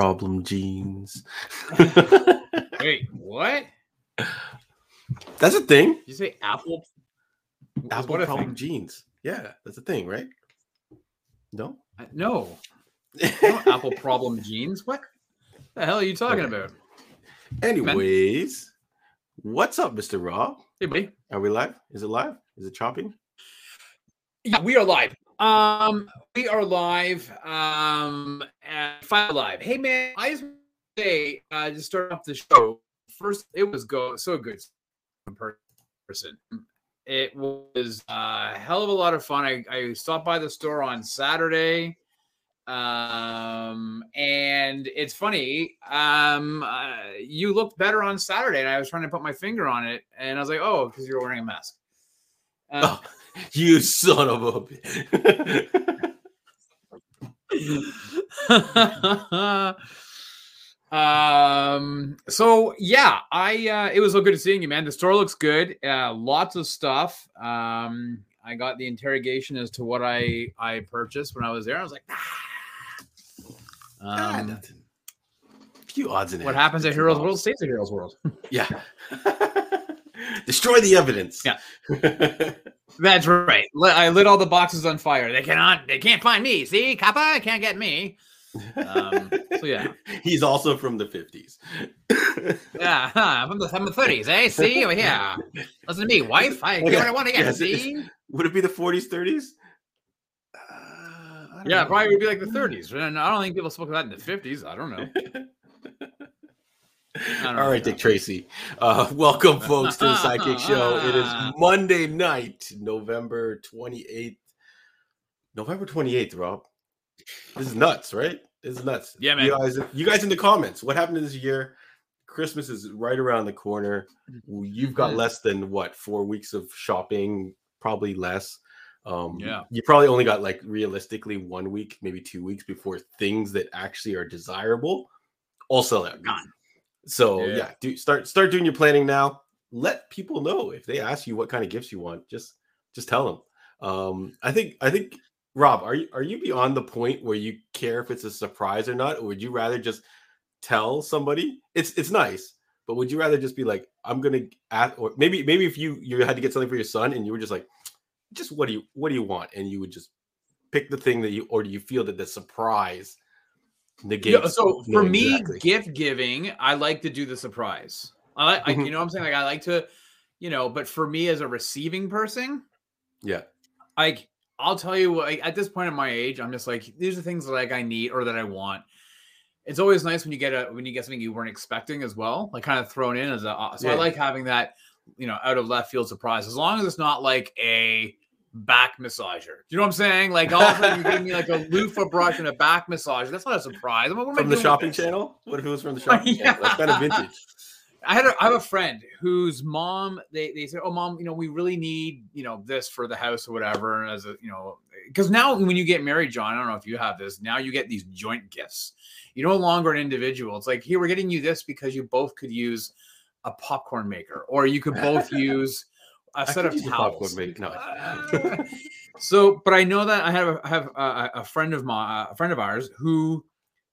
Problem jeans. Wait, what? That's a thing. Did you say Apple? Apple what problem jeans. Yeah, that's a thing, right? No. I- No, no Apple problem jeans. What the hell are you talking Okay. about? Anyways, what's up, Mr. Raw? Hey, buddy. Are we live? Is it live? Is it chopping? Yeah, we are live. Um, we are live. Um, at File Live. Hey, man, I just say, uh, to start off the show. First, it was go so good person. It was a hell of a lot of fun. I, I stopped by the store on Saturday. Um, and it's funny. Um, uh, you looked better on Saturday, and I was trying to put my finger on it, and I was like, "Oh, because you're wearing a mask." Um, Oh. You son of a. bitch. um so yeah i uh it was so good to seeing you man the store looks good uh lots of stuff um i got the interrogation as to what i i purchased when i was there i was like ah. Ah, um, nothing. Few odds and what happens at heroes world stays at heroes world Yeah. Destroy the evidence. Yeah. that's right i lit all the boxes on fire they cannot they can't find me see kappa can't get me um so yeah He's also from the 50s. Yeah, huh, from the from the thirties, eh? See over here. Listen to me, wife. I get what I want to get. Yes, it is. see? Would it be the 40s, 30s? Uh, Yeah, know. probably would be like the thirties. I don't think people spoke of that in the fifties. I don't know. All right, Dick Tracy. Uh, welcome, folks, to the Sidekick Show. It is Monday night, November 28th. November 28th, Rob. This is nuts, right? This is nuts. Yeah, man. You guys, you guys in the comments, what happened this year? Christmas is right around the corner. You've got less than what, four weeks of shopping, probably less. Um, Yeah. You probably only got like realistically one week, maybe two weeks before things that actually are desirable all sell out. Gone. So Yeah. yeah, do start start doing your planning now. Let people know if they ask you what kind of gifts you want. Just just tell them. Um, I think I think Rob, are you are you beyond the point where you care if it's a surprise or not, or would you rather just tell somebody? It's it's nice, but would you rather just be like, I'm gonna ask, or maybe maybe if you you had to get something for your son and you were just like, just what do you what do you want, and you would just pick the thing that you or do you feel that the surprise negates? Yeah, so for me, exactly? gift giving, I like to do the surprise. I like, I, Mhm. you know, what I'm saying like I like to, you know, but for me as a receiving person, yeah, like I'll tell you what, like, at this point in my age, I'm just like these are things that like I need or that I want. It's always nice when you get a when you get something you weren't expecting as well, like kind of thrown in as a. uh, So I like having that, you know, out of left field surprise. As long as it's not like a back massager. You know what I'm saying? Like all of a sudden you give me like a loofah brush and a back massager. That's not a surprise. I'm like, what am I from the shopping channel. What if it was from the shopping channel? That's kind of vintage. I had a, I have a friend whose mom they they said, "Oh, mom, you know, we really need you know this for the house or whatever." As a you know, because now when you get married, John, I don't know if you have this. Now you get these joint gifts. You're no longer an individual. It's like here we're getting you this because you both could use a popcorn maker, or you could both use a I set of use a popcorn towels. maker. No. Uh, so, but I know that I have a, I have a, a friend of my a friend of ours who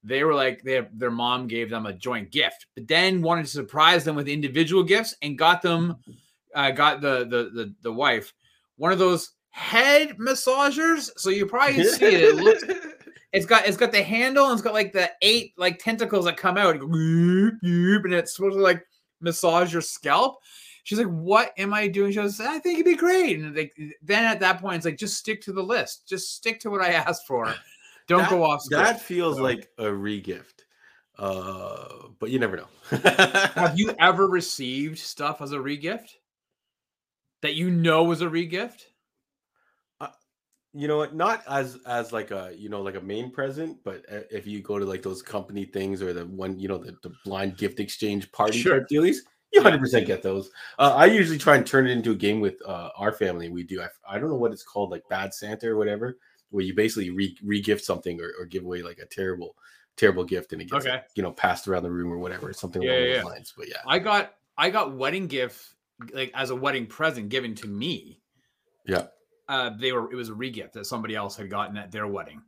they were like they have, their mom gave them a joint gift, but then wanted to surprise them with individual gifts and got them uh, got the, the the the wife one of those head massagers. So you probably see it. It looks it's got it's got the handle and it's got like the eight like tentacles that come out and, go, "Yoop, yoop," and it's supposed to like massage your scalp. She's like, "What am I doing?" She goes, "I think it'd be great." And like, then at that point, it's like, just stick to the list. Just stick to what I asked for. Don't That- go off. script. That feels So- like a regift. Uh, but you never know. Have you ever received stuff as a regift that you know was a regift? you know what? Not as as like a you know like a main present, but uh, if you go to like those company things or the one you know the, the blind gift exchange party Sure. dealies, you Yeah. hundred percent get those. Uh, I usually try and turn it into a game with uh, our family. We do. I, I don't know what it's called, like Bad Santa or whatever, where you basically re re gift something or, or give away like a terrible terrible gift and it gets Okay. you know passed around the room or whatever, something Yeah, along yeah, those yeah. lines. But yeah, I got I got wedding gift like as a wedding present given to me. Yeah. Uh, they were it was a regift that somebody else had gotten at their wedding.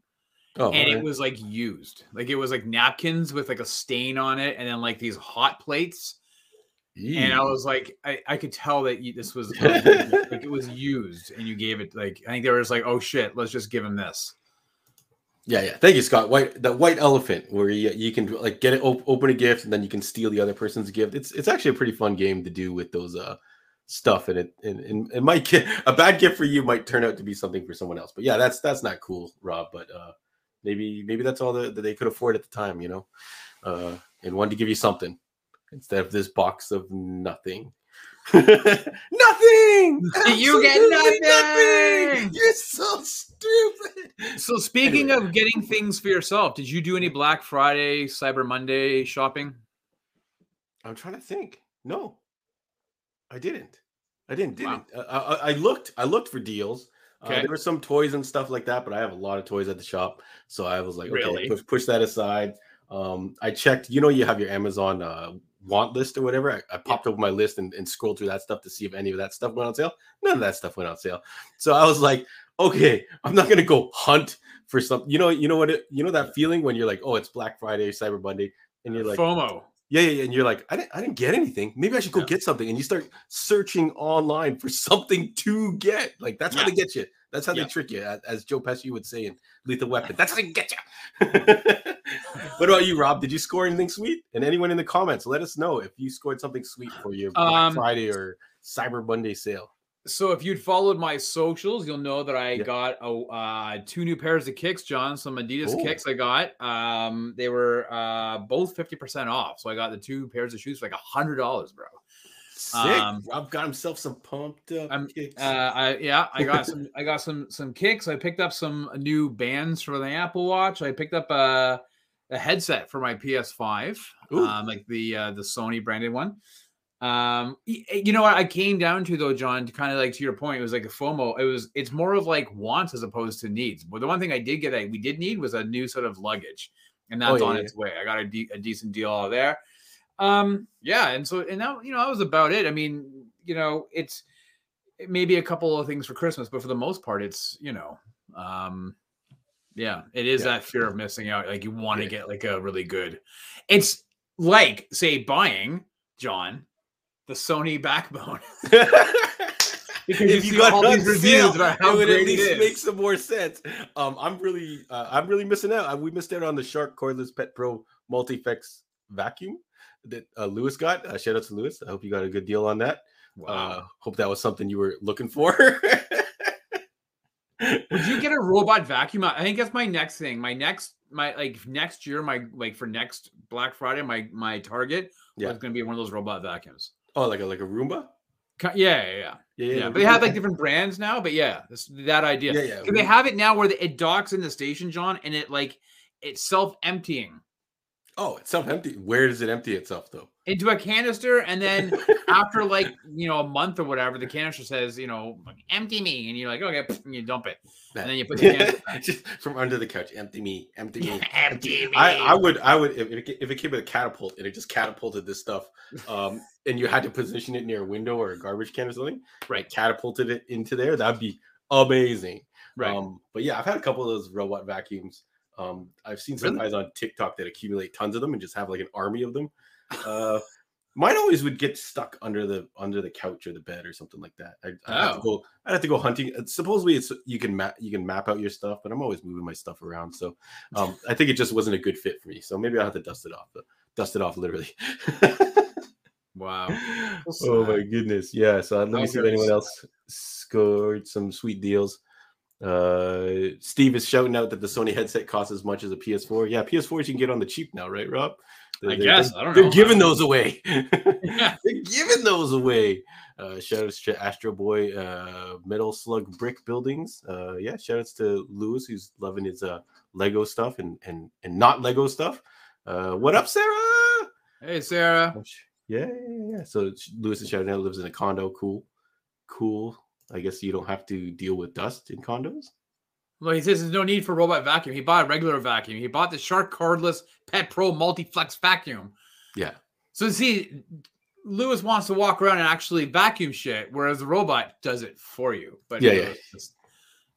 Oh, and it was like used. Like it was like napkins with like a stain on it, and then like these hot plates. And I was like, I, I could tell that you, this was like it was used, and you gave it like I think they were just like, oh shit, let's just give him this. Yeah, yeah. Thank you, Scott. White, the white elephant, where you, you can like get it, op- open a gift, and then you can steal the other person's gift. It's it's actually a pretty fun game to do with those uh stuff, and it and, and it might get a bad gift for you might turn out to be something for someone else. But yeah, that's that's not cool, Rob. But uh maybe maybe that's all that, that they could afford at the time, you know, uh, and wanted to give you something instead of this box of nothing. nothing. You get Absolutely nothing! You're so stupid. So speaking Anyway. of getting things for yourself, did you do any Black Friday, Cyber Monday shopping? I'm trying to think. No, I didn't. I didn't. Wow. Didn't. Uh, I, I looked. I looked for deals. Uh, there were some toys and stuff like that, but I have a lot of toys at the shop, so I was like, okay, Really? push, push that aside. Um, I checked. You know, you have your Amazon uh, want list or whatever. I, I popped over my list and, and scrolled through that stuff to see if any of that stuff went on sale. None of that stuff went on sale. So I was like, okay, I'm not gonna go hunt for something. You know, you know what? It, you know that feeling when you're like, oh, it's Black Friday, Cyber Monday, and you're like, FOMO. yeah, yeah, yeah. And you're like, I didn't, I didn't get anything. Maybe I should go Yeah. get something. And you start searching online for something to get. Like that's how they get you. That's how Yeah. they trick you, as Joe Pesci would say in Lethal Weapon. That's how they get you. what about you, Rob? Did you score anything sweet? And anyone in the comments, let us know if you scored something sweet for your Black Um, Friday or Cyber Monday sale. So if you'd followed my socials, you'll know that I Yeah. got a, uh, two new pairs of kicks, John. Some Adidas Cool. kicks I got. Um, they were uh, both fifty percent off. So I got the two pairs of shoes for like a hundred dollars, bro. Sick. um, Rob got himself some pumped up I'm- kicks. Uh, I, yeah, I got some. I got some some kicks. I picked up some new bands for the Apple Watch. I picked up a, a headset for my PS5, um, like the uh, the Sony branded one. Um, you know what I came down to though, John, to kind of like to your point, it was like a FOMO. It was it's more of like wants as opposed to needs. But the one thing I did get that we did need was a new sort of luggage, and that's Oh, yeah, on yeah. its way. I got a, de- a decent deal out there. Um, yeah, and so and that you know that was about it. I mean, you know, it's it may a couple of things for Christmas, but for the most part, it's you know, um, yeah, it is Yeah. that fear of missing out. Like you want to Yeah. get like a really good. It's like say buying John the Sony backbone. Because you got all these reviews sale, about how it would at least is. make some more sense. Um, I'm really, uh, I'm really missing out. We missed out on the Shark Cordless Pet Pro Multiflex vacuum that uh, Lewis got. Uh, shout out to Lewis. I hope you got a good deal on that. Uh, hope that was something you were looking for. Would you get a robot vacuum? I think that's my next thing. My next, my like next year, my like for next Black Friday, my my target Yeah. was going to be one of those robot vacuums. oh, like a like a Roomba? Yeah, yeah, yeah. Yeah, yeah, but they have like different brands now. But yeah, this, that idea. Yeah, yeah. They have it now where the, it docks in the station, John, and it like it's self emptying Oh, it's self empty. Where does it empty itself though? into a canister, and then after like you know a month or whatever, the canister says you know empty me, and you're like okay, and you dump it, and then you put the. Just from under the couch, empty me, empty me. empty me. I, I would I would if it, if it came with a catapult and it just catapulted this stuff, um, and you had to position it near a window or a garbage can or something, right, catapulted it into there, that'd be amazing. right. Um, but yeah, I've had a couple of those robot vacuums. Um, I've seen some Really? guys on TikTok that accumulate tons of them and just have like an army of them. Uh, mine always would get stuck under the under the couch or the bed or something like that. I, I'd have to Oh. go. I'd have to go hunting. Uh, Supposedly, it's you can map you can map out your stuff, but I'm always moving my stuff around. So um, I think it just wasn't a good fit for me. So maybe I'll have to dust it off. But dust it off literally. Wow. oh my goodness. Yeah. So let me see if anyone else scored some sweet deals. Uh, Steve is shouting out that the Sony headset costs as much as a PS4. Yeah, PS4s you can get on the cheap now, right, Rob? I guess. I don't know. They're giving those away. Yeah. They're giving those away. Uh, shout outs to Astro Boy, uh, Metal Slug Brick Buildings. Uh, yeah, shout outs to Lewis, who's loving his uh, Lego stuff and and and not Lego stuff. Uh, what up, Sarah? Hey, Sarah. Yeah, yeah, yeah. So Lewis is shouting out lives in a condo. Cool, cool. I guess you don't have to deal with dust in condos. Well, he says there's no need for robot vacuum. He bought a regular vacuum. He bought the Shark cordless Pet Pro Multiflex vacuum. Yeah. So see, Lewis wants to walk around and actually vacuum shit, whereas the robot does it for you. But Yeah, yeah. it's-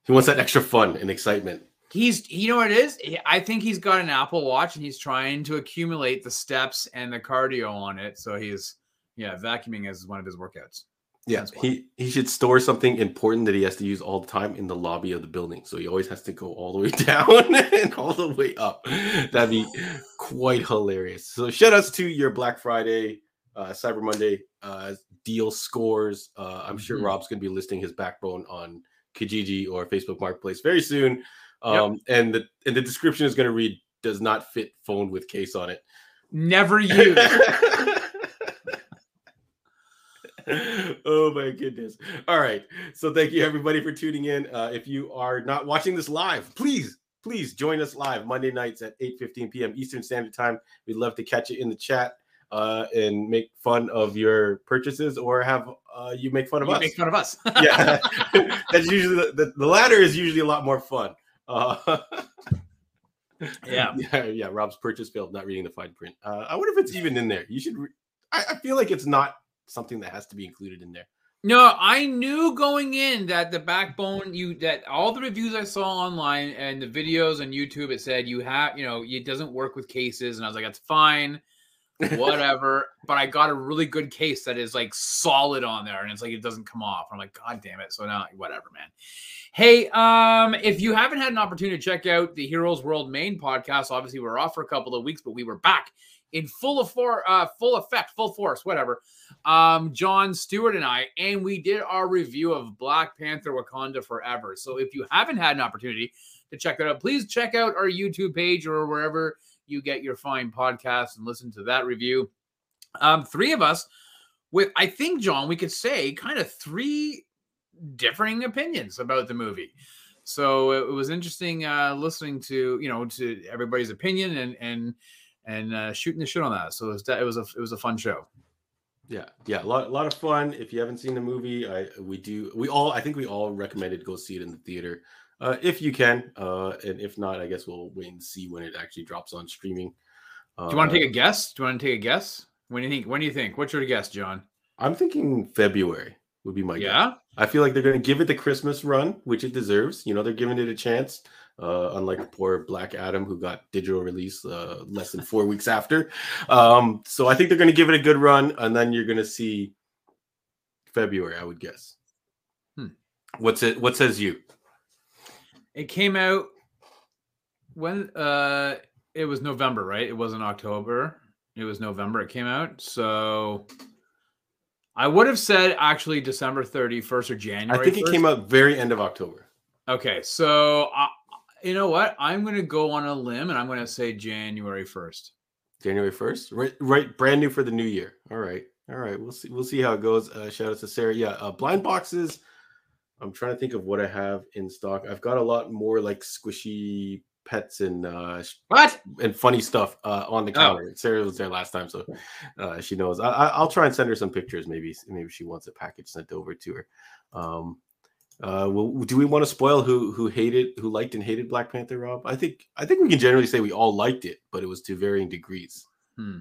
He wants that extra fun and excitement. He's, you know what it is? I think he's got an Apple Watch and he's trying to accumulate the steps and the cardio on it. So he's, yeah, vacuuming is one of his workouts. Yeah, he he should store something important that he has to use all the time in the lobby of the building. So he always has to go all the way down and all the way up. That'd be quite hilarious. So shout outs to your Black Friday, uh, Cyber Monday uh, deal scores. Uh, I'm sure mm-hmm. Rob's going to be listing his backbone on Kijiji or Facebook Marketplace very soon. Um, yep. and the and the description is going to read does not fit phone with case on it. Never use. oh my goodness. All right. So thank you everybody for tuning in. Uh, if you are not watching this live, please, please join us live Monday nights at 8 15 p.m. Eastern Standard Time. We'd love to catch you in the chat uh, and make fun of your purchases or have uh, you make fun of you us. Make fun of us. yeah. That's usually the, the, the, latter is usually a lot more fun. Uh, yeah. yeah. Yeah. Rob's purchase failed, not reading the fine print. Uh, I wonder if it's even in there. You should, re- I, I feel like it's not something that has to be included in there. No, I knew going in that the backbone you that all the reviews I saw online and the videos on YouTube it said you have you know it doesn't work with cases and I was like that's fine, whatever. but I got a really good case that is like solid on there and it's like it doesn't come off. I'm like God damn it. So now whatever, man. Hey, um, if you haven't had an opportunity to check out the Heroes World main podcast, obviously we're off for a couple of weeks, but we were back in full of for, uh, full effect, full force, whatever. Um, John Stewart and I, and we did our review of Black Panther: Wakanda Forever. So if you haven't had an opportunity to check that out, please check out our YouTube page or wherever you get your fine podcasts and listen to that review. Um, three of us with, I think, John, we could say kind of three differing opinions about the movie. So it was interesting uh, listening to you know to everybody's opinion and and and uh, shooting the shit on that. So it was it was a it was a fun show. Yeah, yeah, a lot, a lot of fun. If you haven't seen the movie, I we do we all I think we all recommended go see it in the theater uh, if you can, uh, and if not, I guess we'll wait and see when it actually drops on streaming. Uh, do you want to take a guess? Do you want to take a guess? When do you think? When do you think? What's your guess, John? I'm thinking February would be my yeah. Guess. I feel like they're going to give it the Christmas run, which it deserves. You know, they're giving it a chance uh, unlike poor Black Adam who got digital release uh, less than four weeks after. Um, so I think they're going to give it a good run, and then you're going to see February, I would guess. Hmm. What's it? What says you? It came out when uh, it was November, right? It wasn't October. It was November. It came out, so. I would have said actually December 31st or January. I think 1st. it came out very end of October. Okay, so uh, you know what? I'm going to go on a limb and I'm going to say January 1st. January 1st? Right, right, brand new for the new year. All right. All right. We'll see. We'll see how it goes. Uh, shout out to Sarah. Yeah. Uh, blind boxes. I'm trying to think of what I have in stock. I've got a lot more like squishy pets and uh what and funny stuff uh on the counter. Oh. Sarah was there last time, so uh she knows. I, I, will try and send her some pictures. Maybe maybe she wants a package sent over to her. Um, uh, well, do we want to spoil who who hated, who liked and hated Black Panther? Rob, I think I think we can generally say we all liked it, but it was to varying degrees. Hmm.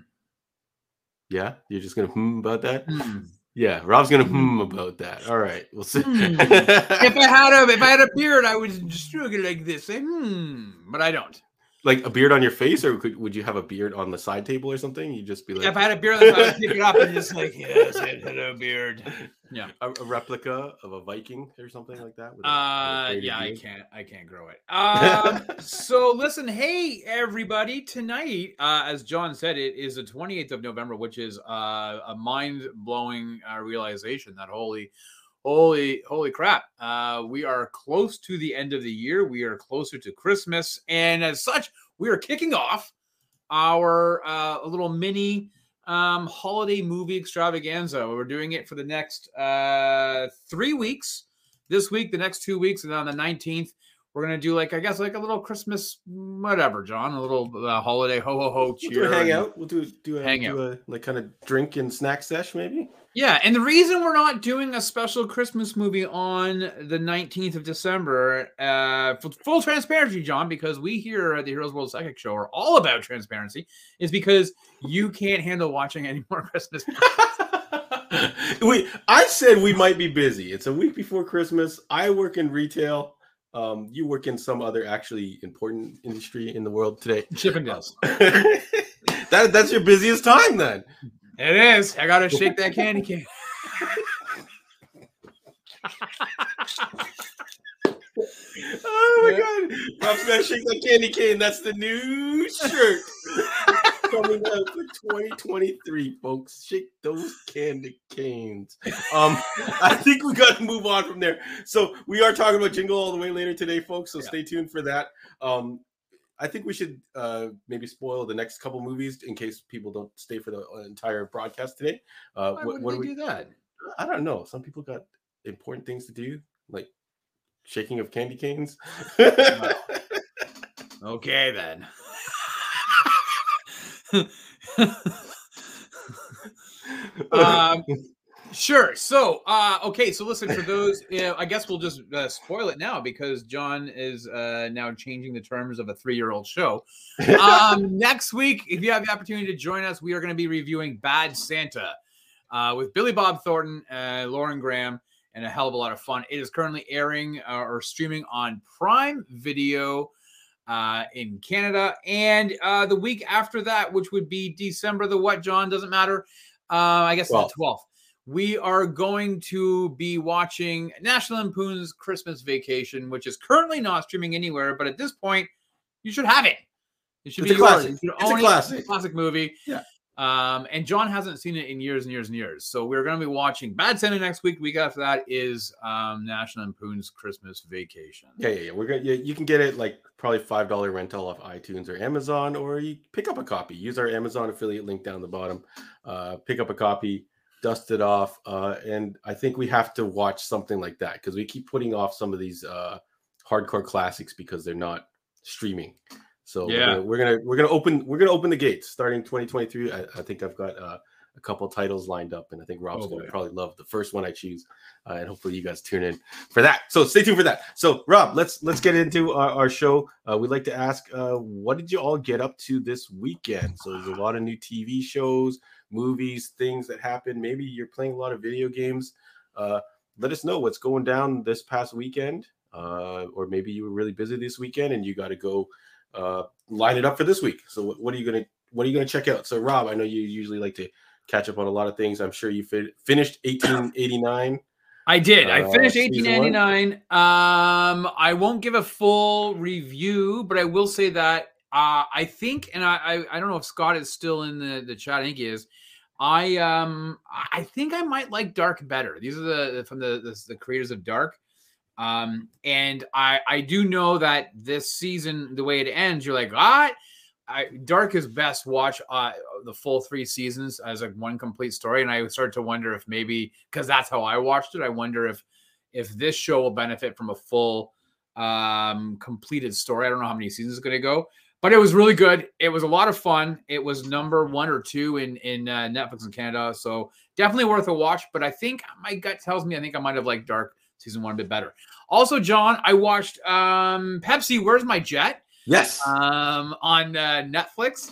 Yeah, you're just gonna hmm about that. Hmm. Yeah, Rob's gonna hmm. hmm about that. All right, we'll see. Hmm. if I had a if I had a beard, I would just do it like this. Say hmm, but I don't like a beard on your face, or could, would you have a beard on the side table or something? You'd just be like, if I had a beard, I would pick it up and just like, yes, hello, beard. Yeah, a, a, replica of a Viking or something like that. A, uh, yeah, beard? I can't, I can't grow it. Um, so listen, hey everybody, tonight, uh, as John said, it is the 28th of November, which is uh, a mind blowing uh, realization that holy holy holy crap uh we are close to the end of the year we are closer to christmas and as such we are kicking off our uh little mini um holiday movie extravaganza we're doing it for the next uh three weeks this week the next two weeks and on the 19th we're gonna do like I guess like a little Christmas whatever, John, a little uh, holiday ho ho ho cheer. We'll do a hangout. We'll do do a hangout, do a, like kind of drink and snack sesh maybe. Yeah, and the reason we're not doing a special Christmas movie on the 19th of December, uh, for full transparency, John, because we here at the Heroes World Sidekick Show are all about transparency, is because you can't handle watching any more Christmas. we, I said we might be busy. It's a week before Christmas. I work in retail. Um, you work in some other actually important industry in the world today. Chippendales. that that's your busiest time then. It is. I gotta shake that candy cane. Oh my god. Rob's gonna shake that candy cane. That's the new shirt. Coming out for 2023, folks. Shake those candy canes. Um, I think we gotta move on from there. So we are talking about Jingle all the way later today, folks. So Yeah. stay tuned for that. Um, I think we should uh, maybe spoil the next couple movies in case people don't stay for the entire broadcast today. Uh, Why would we do we? do that? I don't know. Some people got important things to do, like shaking of candy canes. Okay then. um, sure. So, uh, okay. So, listen for those. Yeah, I guess we'll just uh, spoil it now because John is uh, now changing the terms of a three-year-old show. Um, next week, if you have the opportunity to join us, we are going to be reviewing Bad Santa uh, with Billy Bob Thornton, uh, Lauren Graham, and a hell of a lot of fun. It is currently airing uh, or streaming on Prime Video uh, in Canada. And uh, the week after that, which would be December the what, John? Doesn't matter. Uh, I guess it's the 12th. We are going to be watching National Lampoon's Christmas Vacation, which is currently not streaming anywhere, but at this point, you should have it. It should It's be a yours. classic. You should It's a own it. classic. It's a classic movie. Yeah. Um, and John hasn't seen it in years and years and years. So we're going to be watching Bad Santa next week. Week after that is um, National Lampoon's Christmas Vacation. Yeah, yeah, yeah. We're gonna. Yeah, you can get it like probably five dollar rental off iTunes or Amazon, or you pick up a copy. Use our Amazon affiliate link down the bottom. Uh, pick up a copy, dust it off, uh, and I think we have to watch something like that because we keep putting off some of these uh, hardcore classics because they're not streaming. So we're Yeah. gonna- we're gonna we're gonna open we're gonna open the gates starting 2023. I, I think I've got uh, a couple titles lined up, and I think Rob's Oh, gonna probably love the first one I choose, uh, and hopefully you guys tune in for that. So stay tuned for that. So Rob, let's let's get into our, our show. Uh, we'd like to ask, uh, what did you all get up to this weekend? So there's a lot of new TV shows, movies, things that happen. Maybe you're playing a lot of video games. Uh, let us know what's going down this past weekend, uh, or maybe you were really busy this weekend and you got to go uh, line it up for this week. So what, what are you gonna what are you gonna check out? So Rob, I know you usually like to catch up on a lot of things. I'm sure you fi- finished 1889. I did. I Uh, finished season 1899. Um, I won't give a full review, but I will say that uh, I think, and I, I I don't know if Scott is still in the the chat. I think he is. I um I think I might like Dark better. These are the from the the, the creators of Dark. Um, and I I do know that this season, the way it ends, you're like, ah, I, Dark is best watch uh, the full three seasons as like one complete story, and I started to wonder if maybe because that's how I watched it. I wonder if if this show will benefit from a full um completed story. I don't know how many seasons it's going to go, but it was really good. It was a lot of fun. It was number one or two in in uh, Netflix in Canada, so definitely worth a watch. But I think my gut tells me I think I might have liked Dark season one a bit better. Also, John, I watched um Pepsi. Where's my jet? Yes, um, on uh, Netflix.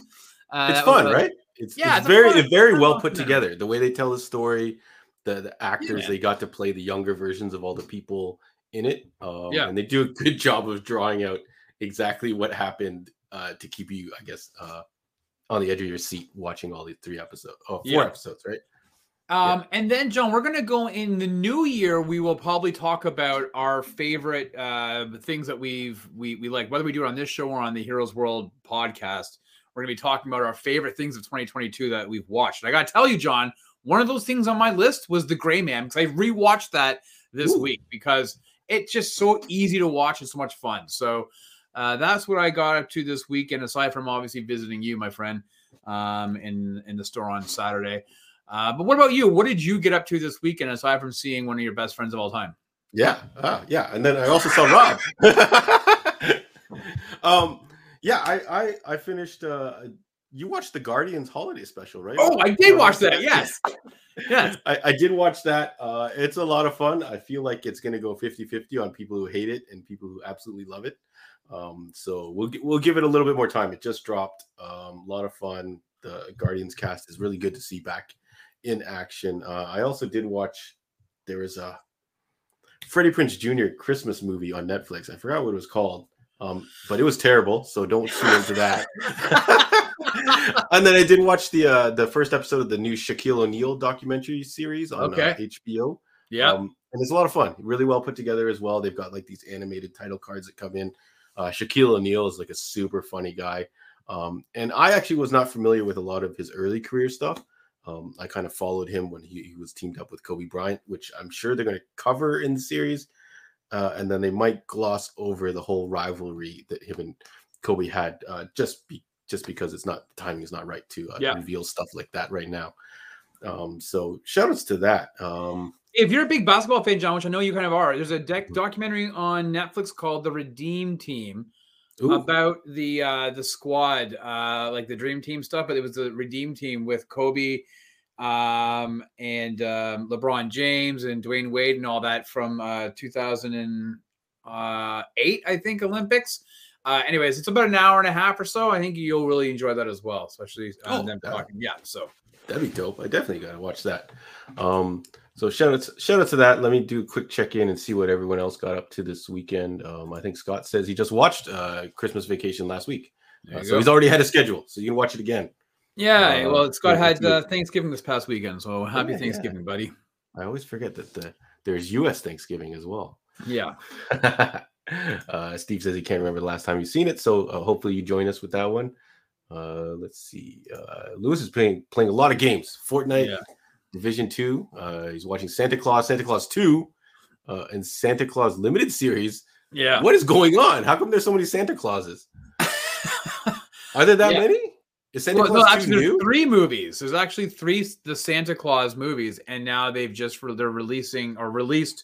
Uh, it's fun, right? It's, Yeah, it's it's very fun- very fun well put together. The way they tell the story, the the actors Yeah. they got to play the younger versions of all the people in it. Um, Yeah. and they do a good job of drawing out exactly what happened uh, to keep you, I guess, uh, on the edge of your seat watching all these three episodes. Oh, four Yeah. episodes, right? Um, and then John, we're gonna go in the new year. We will probably talk about our favorite uh things that we've we we like, whether we do it on this show or on the Heroes World podcast. We're gonna be talking about our favorite things of 2022 that we've watched. And I gotta tell you, John, one of those things on my list was The Gray Man because I rewatched that this Ooh. week because it's just so easy to watch and so much fun. So uh, that's what I got up to this week. And Aside from obviously visiting you, my friend, um, in in the store on Saturday. Uh, but what about you? What did you get up to this weekend aside from seeing one of your best friends of all time? Yeah, ah, yeah, and then I also saw Rob. um, yeah, I I I finished. Uh, you watched the Guardians holiday special, right? Oh, I did watch that. Yes. Yes. I, I did watch that. Uh, it's a lot of fun. I feel like it's going to go 50 50 on people who hate it and people who absolutely love it. Um, so we'll we'll give it a little bit more time. It just dropped. Um, a lot of fun. The Guardians cast is really good to see back in action. Uh, I also did watch. There was a Freddie Prinze Jr. Christmas movie on Netflix. I forgot what it was called, um, but it was terrible. So don't tune into that. and then I did watch the uh, the first episode of the new Shaquille O'Neal documentary series on Okay. uh, HBO. Yeah. Um, and it's a lot of fun. Really well put together as well. They've got like these animated title cards that come in. Uh, Shaquille O'Neal is like a super funny guy. Um, and I actually was not familiar with a lot of his early career stuff. Um, I kind of followed him when he, he was teamed up with Kobe Bryant, which I'm sure they're going to cover in the series. Uh, and then they might gloss over the whole rivalry that him and Kobe had uh, just be, just because it's not the timing is not right to uh, Yeah. reveal stuff like that right now. Um, so shout outs to that. Um, If you're a big basketball fan, John, which I know you kind of are, there's a dec- documentary on Netflix called The Redeem Team ooh, about the uh the squad, uh like the Dream Team stuff, but it was the Redeem Team with Kobe um and um LeBron James and Dwyane Wade and all that from uh 2008 I think Olympics. Uh anyways, it's about an hour and a half or so. I think you'll really enjoy that as well, especially uh, Oh, them talking. Yeah, so That'd be dope. I definitely gotta watch that. Um, so shout out, shout out to that. Let me do a quick check in and see what everyone else got up to this weekend. Um, I think Scott says he just watched uh, Christmas Vacation last week, Uh, so go. he's already had a schedule, so you can watch it again. Yeah, Uh, well, Scott had uh, Thanksgiving this past weekend, so happy Yeah, yeah. Thanksgiving, buddy. I always forget that the, there's U.S. Thanksgiving as well. Yeah, uh, Steve says he can't remember the last time you've seen it, so uh, hopefully you join us with that one. Uh, let's see. Uh, Lewis is playing playing a lot of games. Fortnite, Yeah. Division Two. Uh, he's watching Santa Claus, Santa Claus Two, uh, and Santa Claus Limited Series. yeah. What is going on? How come there's so many Santa Clauses? Are there that Yeah. many? Is Santa Well, no, Claus actually, Two there's new? three movies. There's actually three the Santa Claus movies, and now they've just re- they're releasing or released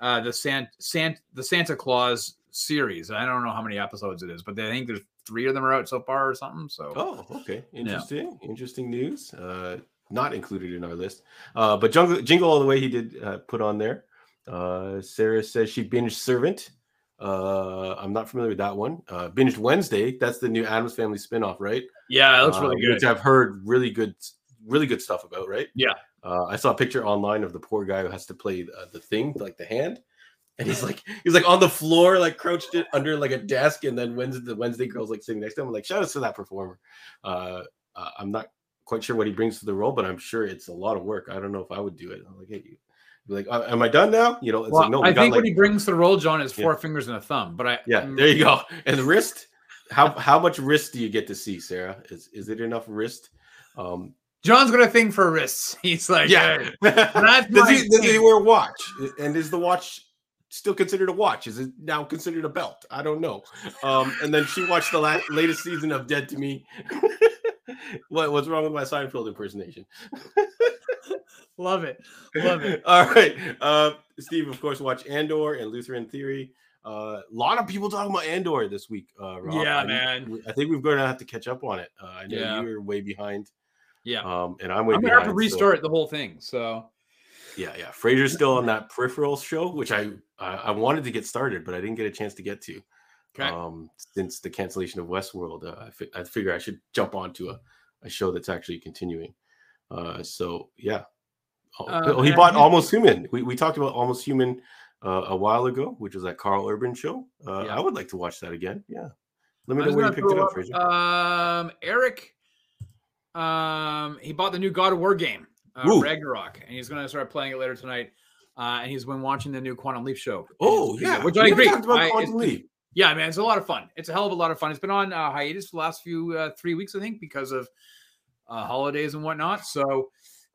uh, the Sant Sant the Santa Claus series. I don't know how many episodes it is, but I think there's three of them are out so far or something. So Oh, okay. Interesting. Interesting news. Uh, not included in our list. Uh, but Jungle, Jingle All the Way, he did uh, put on there. Uh, Sarah says she binged Servant. Uh, I'm not familiar with that one. Uh, binged Wednesday. That's the new Addams Family spinoff, right? yeah, it looks Uh, really good. Which I've heard really good, really good stuff about, right? Yeah. Uh, I saw a picture online of the poor guy who has to play uh, the thing, like the hand, and he's like, he's like on the floor, like crouched it under like a desk, and then Wednesday, the Wednesday girl's like sitting next to him. I'm like, shout out to that performer. Uh, uh, I'm not quite sure what he brings to the role, but I'm sure it's a lot of work. I don't know if I would do it. I'm like, hey, you, like, "Uh, am I done now? You know, it's Well, like, no, I think like, what he brings to the role, John, is Yeah. four fingers and a thumb. But I yeah, mm, there you go. And the wrist, how how much wrist do you get to see, Sarah? Is is it enough wrist? Um, John's got a thing for wrists. He's like, yeah. "Hey, that's does he does he wear a watch? And is the watch still considered a watch? Is it now considered a belt? I don't know. Um, and then she watched the la- latest season of Dead to Me. what what's wrong with my Seinfeld impersonation? love it, love it. All right. Uh, Steve, of course, watch Andor and Lutheran Theory. A uh, lot of people talking about Andor this week. Uh, Rob. Yeah, I, man. I think we're going to have to catch up on it. Uh, I know Yeah. you're way behind, Yeah, um, and I'm way I'm gonna have to so- restart the whole thing. So yeah, yeah. Fraser's still on that peripheral show, which I, I I wanted to get started, but I didn't get a chance to get to. okay, Um, since the cancellation of Westworld, uh, I, fi- I figure I should jump onto a, a show that's actually continuing. Uh, so yeah. Oh, Uh, oh, he bought Almost Human. We, we talked about Almost Human uh, a while ago, which was that Karl Urban show. Uh, Yeah. I would like to watch that again. Yeah. Let me know where you picked it up, Fraser. Um, Eric, um, he bought the new God of War game, uh, Ragnarok, and he's gonna start playing it later tonight. Uh, and he's been watching the new Quantum Leap show. oh yeah, which I agree. talked about I- Quantum Leap. Yeah, man, it's a lot of fun. It's a hell of a lot of fun. It's been on uh, hiatus for the last few uh, three weeks, I think, because of uh, holidays and whatnot. So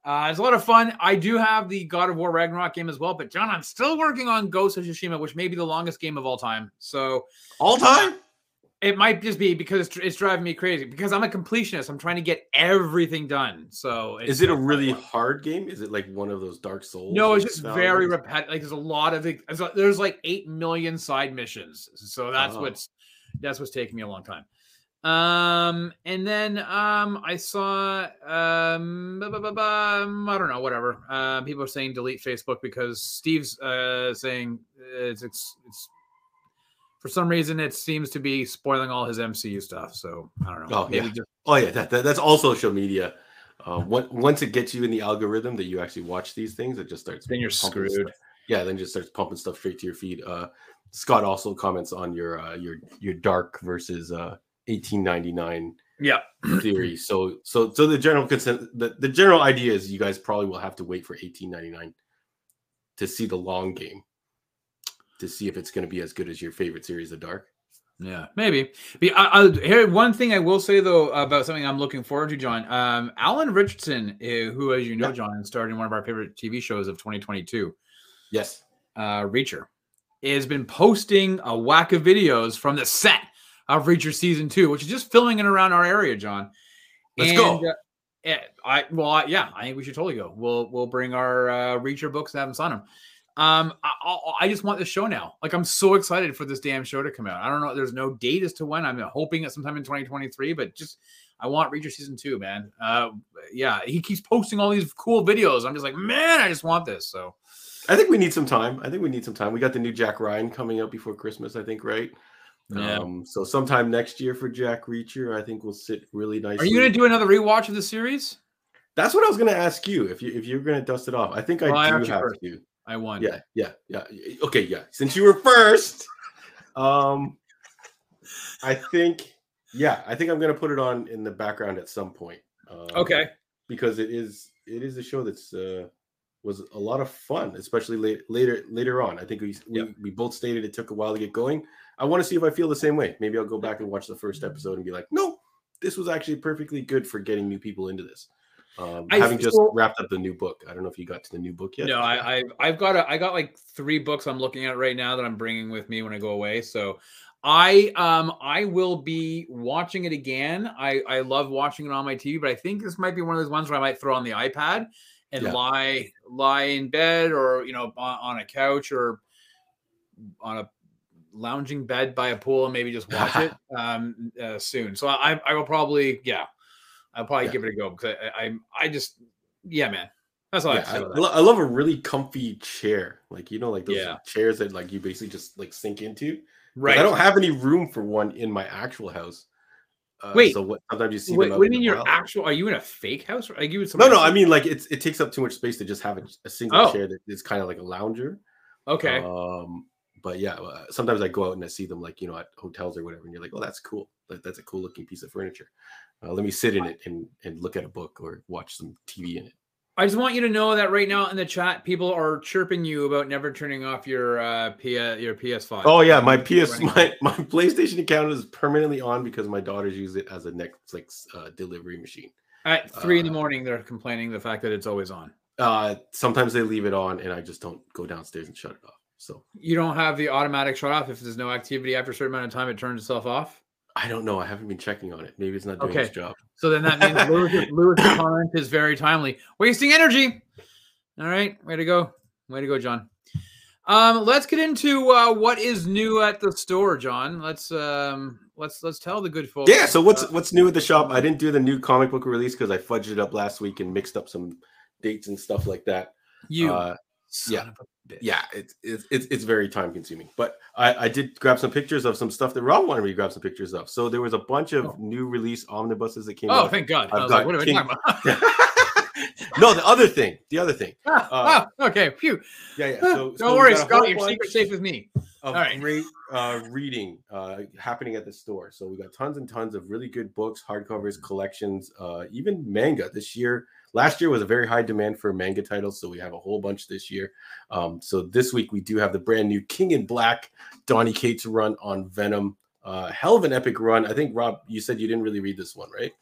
uh, it's a lot of fun. I do have the God of War Ragnarok game as well, but John, I'm still working on Ghost of Tsushima, which may be the longest game of all time. So All time. It might just be because it's, it's driving me crazy because I'm a completionist. I'm trying to get everything done. So it's Is it a really one. hard game? Is it like one of those Dark Souls? No, it's just very repetitive. Like there's a lot of it. there's like eight million side missions, so that's Oh. what's that's what's taking me a long time. Um, and then um, I saw um, bu- bu- um, I don't know, whatever. Uh, people are saying delete Facebook because Steve's uh saying it's it's it's for some reason it seems to be spoiling all his MCU stuff. So I don't know. Oh, Maybe yeah. just Oh yeah, that, that that's all social media. Uh, on- once it gets you in the algorithm that you actually watch these things, it just starts. Then you're screwed. stuff. yeah, then just starts pumping stuff straight to your feed. Uh, Scott also comments on your uh, your your dark versus uh 1899 Yeah. theory. So so so the general consent the, the general idea is you guys probably will have to wait for 1899 to see the long game to see if it's going to be as good as your favorite series of dark. Yeah, maybe. But I, I, here, one thing I will say though about something I'm looking forward to, John. Um, Alan Ritchson, uh, who, as you know. John, starred in one of our favorite TV shows of 2022, Yes. uh, Reacher, has been posting a whack of videos from the set of Reacher season two, which is just filming in around our area, John. Let's go. uh, yeah, I well, I, yeah, I think we should totally go. We'll we'll bring our uh, Reacher books and have them sign them. Um, I, I, just want the show now. Like, I'm so excited for this damn show to come out. I don't know. There's no date as to when. I'm hoping it's sometime in 2023, but just I want Reacher season two, man. Uh, yeah, he keeps posting all these cool videos. I'm just like, man, I just want this. So I think we need some time. I think we need some time. We got the new Jack Ryan coming out before Christmas, I think, right? Yeah. Um, so sometime next year for Jack Reacher, I think we'll sit really nice. Are you gonna do another rewatch of the series? That's what I was gonna ask you. If you if you're gonna dust it off, I think I do have first. to. I won. Yeah, yeah, yeah. Okay, yeah. Since you were first, um, I think, yeah, I think I'm gonna put it on in the background at some point. Um, Okay. because it is it is a show that's uh was a lot of fun, especially late, later later on. I think we, we Yep. we both stated it took a while to get going. I want to see if I feel the same way. Maybe I'll go back and watch the first episode and be like, no, this was actually perfectly good for getting new people into this. Um, having just wrapped up the new book. I don't know if you got to the new book yet. No, I, I I've got a, I got like three books I'm looking at right now that I'm bringing with me when I go away. So I um I will be watching it again. I I love watching it on my TV, but I think this might be one of those ones where I might throw on the iPad and Yeah. lie lie in bed or you know on, on a couch or on a lounging bed by a pool and maybe just watch it um uh, soon. So I I will probably yeah I'll probably Yeah. give it a go because I, I I just yeah man that's all I Yeah, I, I lo- I love a really comfy chair. Like you know, like those Yeah. chairs that like you basically just like sink into. Right. I don't have any room for one in my actual house. Uh, Wait. so what? Sometimes you see. Wait, them what do in you mean your wild. actual? Are you in a fake house? Like you No, no. I mean, like it's it takes up too much space to just have a, a single Oh. chair that is kind of like a lounger. okay. Um, but yeah, uh, sometimes I go out and I see them like you know at hotels or whatever, and you're like, oh, that's cool. Like that's a cool looking piece of furniture. Uh, let me sit in it and and look at a book or watch some TV in it. I just want you to know that right now in the chat, people are chirping you about never turning off your uh P- your PS5. Oh yeah, my PS my, my PlayStation account is permanently on because my daughters use it as a Netflix uh, delivery machine. At three in the uh, morning, they're complaining the fact that it's always on. Uh, sometimes they leave it on, and I just don't go downstairs and shut it off. So You don't have the automatic shut off if there's no activity after a certain amount of time, it turns itself off. I don't know. I haven't been checking on it. Maybe it's not doing Okay. its job. So then that means Lewis, Lewis' comment is very timely. Wasting energy. All right, way to go, way to go, John. Um, let's get into uh, what is new at the store, John. Let's um, let's let's tell the good folks. Yeah. So what's uh, what's new at the shop? I didn't do the new comic book release because I fudged it up last week and mixed up some dates and stuff like that. you? Uh, son yeah. of a bitch. yeah, it's it's it's, it's very time consuming. But I, I did grab some pictures of some stuff that Rob wanted me to grab some pictures of. So there was a bunch of Oh. new release omnibuses that came out. Oh, out. thank God! I've I was like, got what are we King- talking about? no, the other thing, the other thing. Ah, Uh, ah, okay, phew. Yeah, yeah. Ah, So, Don't so worry, Scott. Your secret's safe with me. All right. great uh, reading uh, happening at the store. So we got tons and tons of really good books, hardcovers, collections, uh, even manga this year. Last year was a very high demand for manga titles, so we have a whole bunch this year. Um, so this week we do have the brand new King in Black, Donny Cates run on Venom. Uh, hell of an epic run. I think Rob, you said you didn't really read this one, right?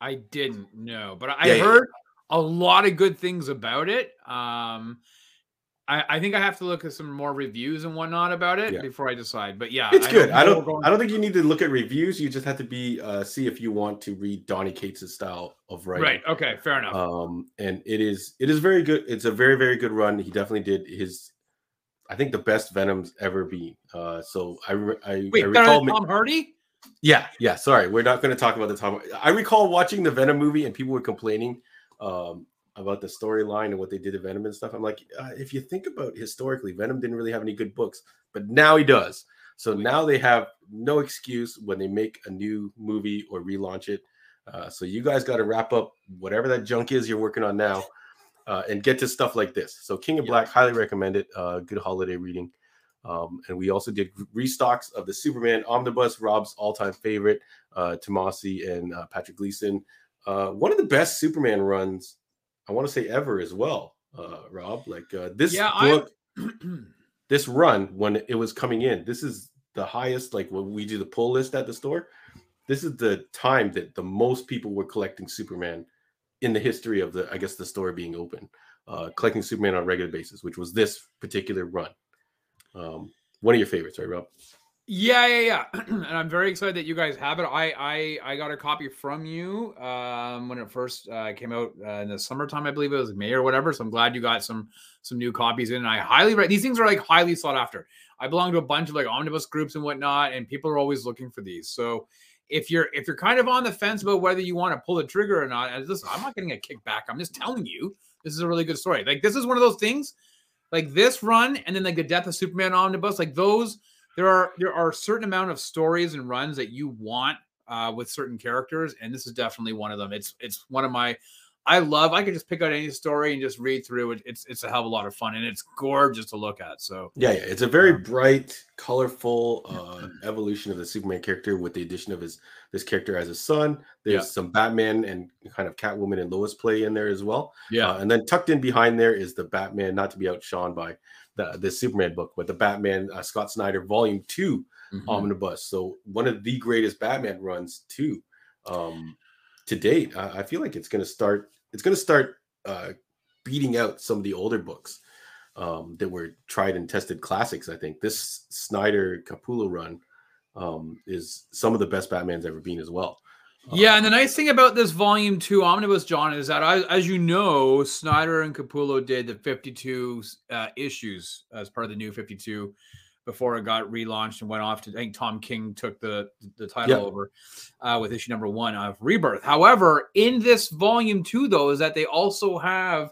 I didn't know, but I Yeah, yeah, heard a lot of good things about it. Um, I, I think I have to look at some more reviews and whatnot about it Yeah. before I decide. But yeah, It's I good. I don't. we're going- I don't think you need to look at reviews. You just have to be uh, see if you want to read Donny Cates' style of writing. right. Okay. Fair enough. um and it is it is very good it's a very very good run he definitely did his i think the best venom's ever been uh so i i, Wait, I recall Tom Hardy? yeah yeah sorry we're not going to talk about the tom i recall watching the venom movie and people were complaining um about the storyline and what they did to venom and stuff i'm like uh, if you think about historically venom didn't really have any good books but now he does so now they have no excuse when they make a new movie or relaunch it uh, so you guys got to wrap up whatever that junk is you're working on now uh, and get to stuff like this. So King of Yeah. Black, highly recommend it. Uh, good holiday reading. Um, and we also did restocks of the Superman Omnibus, Rob's all-time favorite, uh, Tomasi and uh, Patrick Gleason. Uh, one of the best Superman runs, I want to say ever as well. Uh, Rob, like uh, this Yeah, book, this run when it was coming in, this is the highest. Like when we do the pull list at the store, this is the time that the most people were collecting Superman in the history of the, I guess, the store being open, uh, collecting Superman on a regular basis, which was this particular run. Um, one of your favorites, right, Rob? Yeah, yeah, yeah. and I'm very excited that you guys have it. I I I got a copy from you um when it first uh, came out uh, in the summertime, I believe it was May or whatever. So I'm glad you got some some new copies in. I highly re- these things are like highly sought after. I belong to a bunch of like omnibus groups and whatnot, and people are always looking for these. So if you're if you're kind of on the fence about whether you want to pull the trigger or not, and listen, I'm not getting a kickback. I'm just telling you this is a really good story. Like this is one of those things, like this run, and then like the Death of Superman omnibus, like those there are there are a certain amount of stories and runs that you want uh, with certain characters, and this is definitely one of them. It's it's one of my I love. I could just pick out any story and just read through it. It's it's a hell of a lot of fun, and it's gorgeous to look at. So Yeah, yeah. It's a very bright, colorful uh, evolution of the Superman character with the addition of his this character as his son. There's Yeah. some Batman and kind of Catwoman and Lois play in there as well. yeah, Uh, and then tucked in behind there is the Batman, not to be outshone by the the Superman book, but the Batman uh, Scott Snyder Volume Two Mhm. omnibus. So one of the greatest Batman runs too, um, to date. I, I feel like it's going to start. It's going to start uh, beating out some of the older books um, that were tried and tested classics. I think this Snyder Capullo run um, is some of the best Batman's ever been as well. Yeah, and the nice thing about this volume two omnibus, John, is that I, as you know, Snyder and Capullo did the 52 uh, issues as part of the new 52 before it got relaunched and went off to. I think Tom King took the the title over uh, with issue number one of Rebirth. However, in this volume two, though, is that they also have.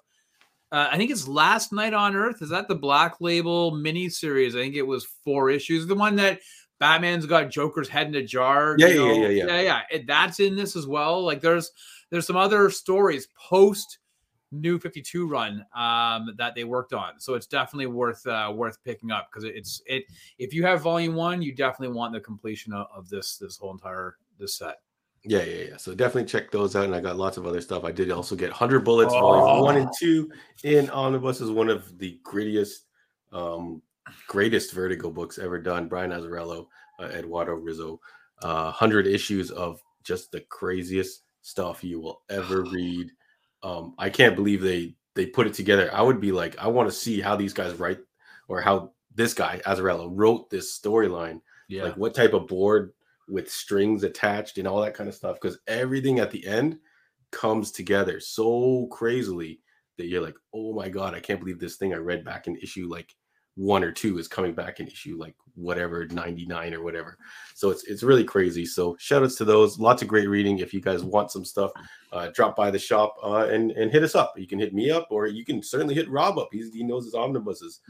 Uh, I think it's Last Night on Earth. Is that the Black Label mini series? I think it was four issues. The one that Batman's got Joker's head in a jar. Yeah, you yeah, know? yeah, yeah. yeah, yeah. It- that's in this as well. Like there's there's some other stories post New Fifty Two run um, that they worked on, so it's definitely worth uh, worth picking up because it's it. If you have Volume One, you definitely want the completion of, of this this whole entire this set. Yeah, yeah, yeah. So definitely check those out. And I got lots of other stuff. I did also get 100 Bullets, volume one and Oh. two in Omnibus is one of the grittiest, um, greatest Vertigo books ever done. Brian Azzarello, uh, Eduardo Risso, uh, 100 issues of just the craziest stuff you will ever read. Um, I can't believe they they put it together. I would be like, I want to see how these guys write or how this guy Azzarello wrote this storyline Yeah, like what type of board with strings attached and all that kind of stuff because everything at the end comes together so crazily that you're like oh my god i can't believe this thing i read back in issue like one or two is coming back in issue like whatever 99 or whatever. So it's it's really crazy. So shout outs to those. Lots of great reading. If you guys want some stuff uh, drop by the shop uh, and and hit us up. You can hit me up or you can certainly hit rob up. He's, he knows his omnibuses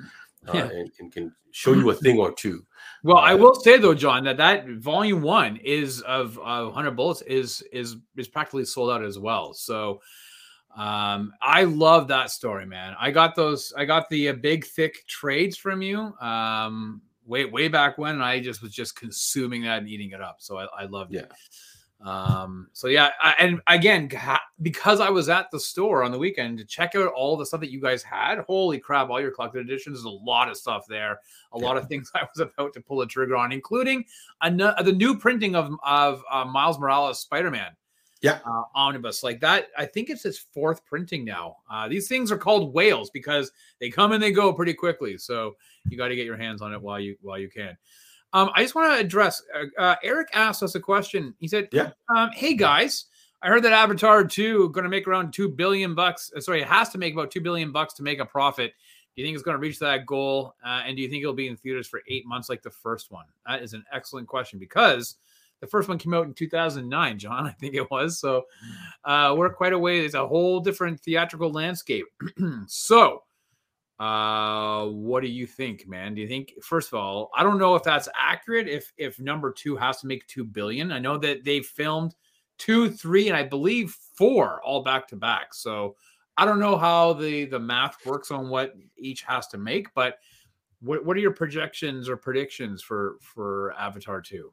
uh, Yeah. and, and can show you a thing or two. Well, I Uh, will say though, John, that that volume one is of uh, Hundred Bullets is is is practically sold out as well. So, um, I love that story, man. I got those. I got the uh, big thick trades from you, um, way way back when, and I just was just consuming that and eating it up. So I, I loved it. Um, so yeah, I, and again, because I was at the store on the weekend to check out all the stuff that you guys had. Holy crap! All your collected editions. There's a lot of stuff there. A lot of things I was about to pull a trigger on, including a, the new printing of of uh, Miles Morales Spider Man. Yeah. Uh, omnibus like that. I think it's his fourth printing now. Uh, these things are called whales because they come and they go pretty quickly. So you got to get your hands on it while you while you can. Um, I just want to address. Uh, uh, Eric asked us a question. He said, Yeah. um, "Hey guys, I heard that Avatar two going to make around two billion bucks. uh, Sorry, it has to make about two billion bucks to make a profit. Do you think it's going to reach that goal? Uh, and do you think it'll be in theaters for eight months like the first one? That is an excellent question because the first one came out in 2009, John, I think it was. So uh, we're quite a way. It's a whole different theatrical landscape. so, uh, what do you think, man? Do you think, first of all, I don't know if that's accurate. If if number two has to make two billion, I know that they filmed two, three, and I believe four all back to back. So I don't know how the the math works on what each has to make, but what what are your projections or predictions for for Avatar 2?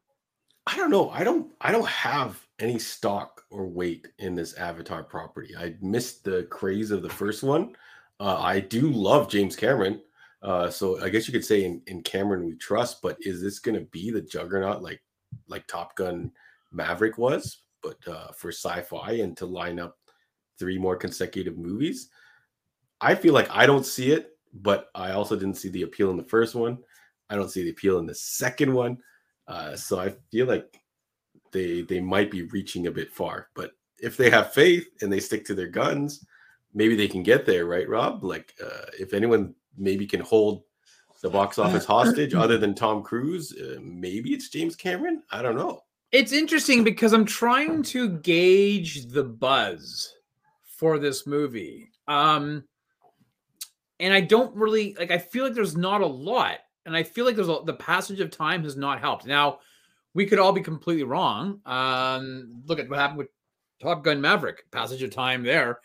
I don't know. I don't I don't have any stock or weight in this Avatar property. I missed the craze of the first one. Uh, I do love James Cameron. Uh, so I guess you could say in, in Cameron we trust, but is this going to be the juggernaut like like Top Gun Maverick was, but uh, for sci-fi and to line up three more consecutive movies? I feel like I don't see it, but I also didn't see the appeal in the first one. I don't see the appeal in the second one. Uh, so I feel like they they might be reaching a bit far. But if they have faith and they stick to their guns, maybe they can get there, right, Rob? Like uh, if anyone maybe can hold the box office hostage other than Tom Cruise, uh, maybe it's James Cameron. I don't know. It's interesting because I'm trying to gauge the buzz for this movie. Um, and I don't really like. I feel like there's not a lot, and I feel like there's a, the passage of time has not helped. Now, we could all be completely wrong. Um, look at what happened with Top Gun Maverick. Passage of time there,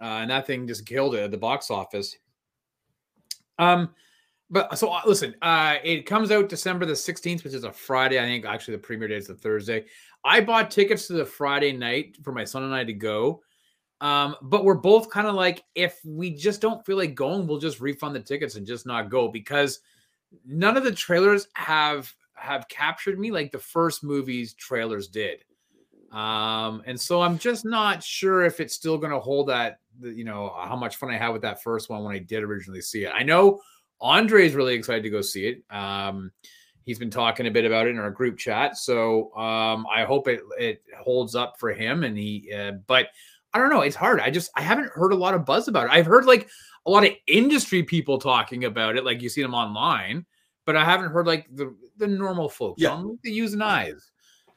uh, and that thing just killed it at the box office. Um, but so uh, listen, uh, it comes out December the 16th, which is a Friday. I think actually the premiere date is a Thursday. I bought tickets to the Friday night for my son and I to go. Um, but we're both kind of like, if we just don't feel like going, we'll just refund the tickets and just not go because none of the trailers have have captured me like the first movie's trailers did. Um, and so I'm just not sure if it's still going to hold that, you know, how much fun I had with that first one when I did originally see it. I know Andre is really excited to go see it. Um, he's been talking a bit about it in our group chat, so um, I hope it it holds up for him. And he, uh, but I don't know, it's hard. I just I haven't heard a lot of buzz about it. I've heard like a lot of industry people talking about it, like you see them online, but I haven't heard like the the normal folks, yeah. the using eyes.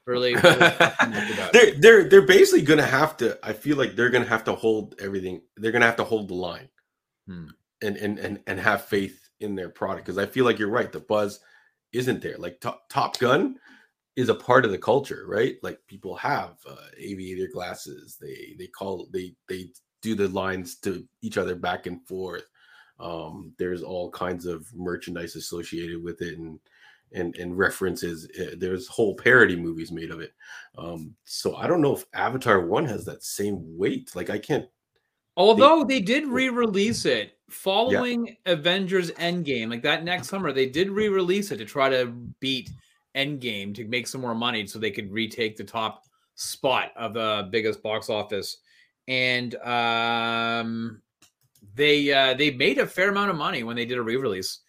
Really, they're they're they're basically gonna have to. I feel like they're gonna have to hold everything. They're gonna have to hold the line, hmm. and and and and have faith in their product because I feel like you're right. The buzz isn't there. Like Top, Top Gun is a part of the culture, right? Like people have uh, aviator glasses. They they call they they do the lines to each other back and forth. Um, there's all kinds of merchandise associated with it and and and references. Uh, there's whole parody movies made of it. Um, so I don't know if Avatar One has that same weight. Like I can't. Although they, they did re-release it following yeah. Avengers Endgame, like that next summer, they did re-release it to try to beat Endgame to make some more money, so they could retake the top spot of the biggest box office. And um, they uh, they made a fair amount of money when they did a re-release.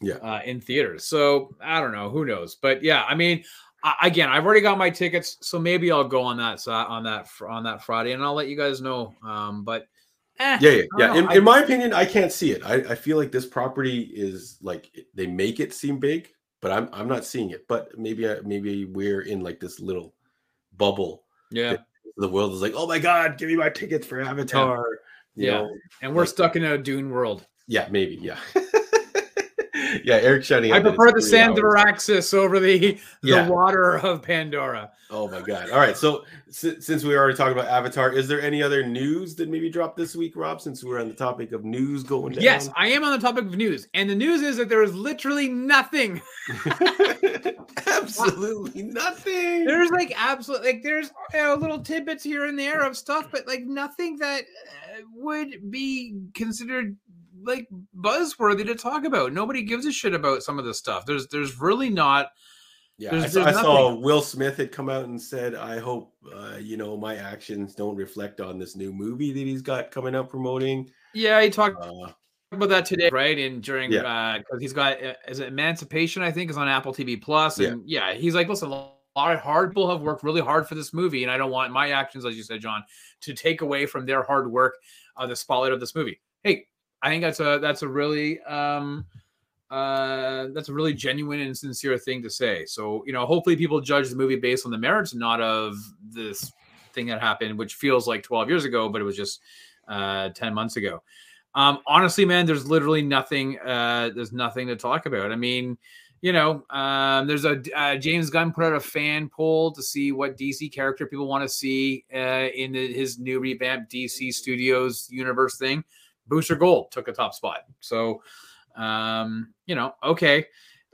Yeah, uh, in theaters. So I don't know, who knows? But yeah, I mean, I, again, I've already got my tickets, so maybe I'll go on that on that on that Friday, and I'll let you guys know. Um, but Eh, yeah, yeah, yeah. In, I, in, my opinion, I can't see it. I, I feel like this property is like they make it seem big, but I'm I'm not seeing it. But maybe I, maybe we're in like this little bubble. Yeah, the world is like, oh my god, give me my tickets for Avatar. Yeah, yeah. and we're like, stuck in a Dune world. Yeah, maybe. Yeah. yeah, Eric Shiny. I prefer the sand of Arrakis over the the yeah. water of Pandora. Oh my god! All right, so since we already talked about Avatar, is there any other news that maybe dropped this week, Rob? Since we're on the topic of news going down. Yes, I am on the topic of news, and the news is that there is literally nothing. absolutely nothing. There's like absolutely like there's you know, little tidbits here and there of stuff, but like nothing that uh, would be considered like buzzworthy to talk about. Nobody gives a shit about some of this stuff. There's there's really not. Yeah, there's, I, saw, there's I saw, Will Smith had come out and said, "I hope uh, you know my actions don't reflect on this new movie that he's got coming out promoting." Yeah, he talked uh, about that today, right? And during because yeah. uh, he's got uh, is it Emancipation? I think is on Apple TV Plus, and yeah. yeah, he's like, listen, a lot of hard people have worked really hard for this movie, and I don't want my actions, as you said, John, to take away from their hard work, uh, the spotlight of this movie. Hey, I think that's a that's a really um, uh, that's a really genuine and sincere thing to say. So you know, hopefully people judge the movie based on the merits, not of this thing that happened, which feels like 12 years ago, but it was just uh, 10 months ago. Um, honestly, man, there's literally nothing. Uh, there's nothing to talk about. I mean, you know, um, there's a uh, James Gunn put out a fan poll to see what DC character people want to see uh, in the, his new revamped DC Studios universe thing. Booster Gold took a top spot. So, um, you know, okay,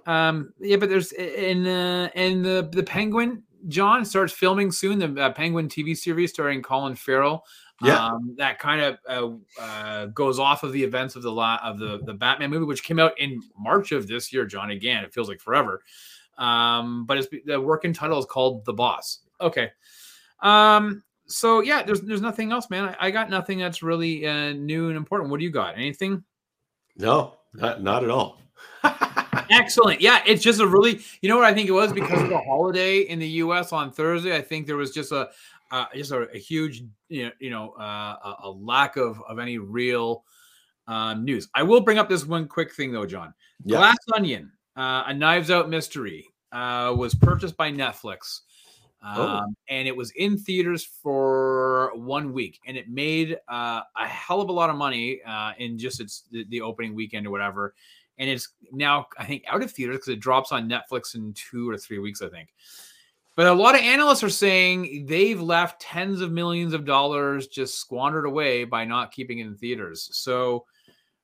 um, yeah, but there's in uh, in the the Penguin. John starts filming soon the uh, Penguin TV series starring Colin Farrell. Yeah. Um, that kind of uh, uh, goes off of the events of the la- of the the Batman movie, which came out in March of this year. John, again, it feels like forever. Um, but it's the working title is called The Boss. Okay. Um, so yeah, there's there's nothing else, man. I, I got nothing that's really uh, new and important. What do you got? Anything? No, not not at all. Excellent. Yeah, it's just a really, you know what I think it was because of the holiday in the U.S. on Thursday. I think there was just a uh, just a, a, huge, you know, you know, uh, a, lack of of any real um, news. I will bring up this one quick thing though, John. Yeah. Glass Onion, uh, a Knives Out mystery, uh, was purchased by Netflix. Oh. Um, oh. And it was in theaters for one week, and it made uh, a hell of a lot of money uh, in just its the, the opening weekend or whatever and it's now I think out of theaters because it drops on Netflix in two or three weeks, I think. But a lot of analysts are saying they've left tens of millions of dollars just squandered away by not keeping it in theaters. So,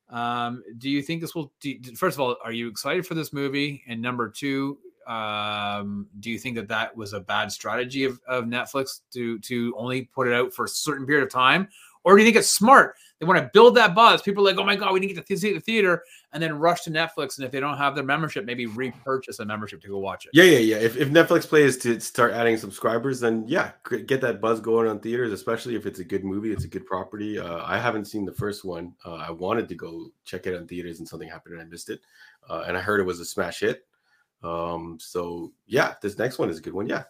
um, do you think this will? Do, first of all, are you excited for this movie? And number two, um, do you think that that was a bad strategy of, of Netflix to to only put it out for a certain period of time, or do you think it's smart? They want to build that buzz. People are like, oh my God, we need to get to see the theater and then rush to Netflix. And if they don't have their membership, maybe repurchase a membership to go watch it. Yeah, yeah, yeah. If, if Netflix plays to start adding subscribers, then yeah, get that buzz going on theaters, especially if it's a good movie, it's a good property. Uh, I haven't seen the first one. Uh, I wanted to go check it on theaters and something happened and I missed it. Uh, and I heard it was a smash hit. Um, so yeah, this next one is a good one. Yeah,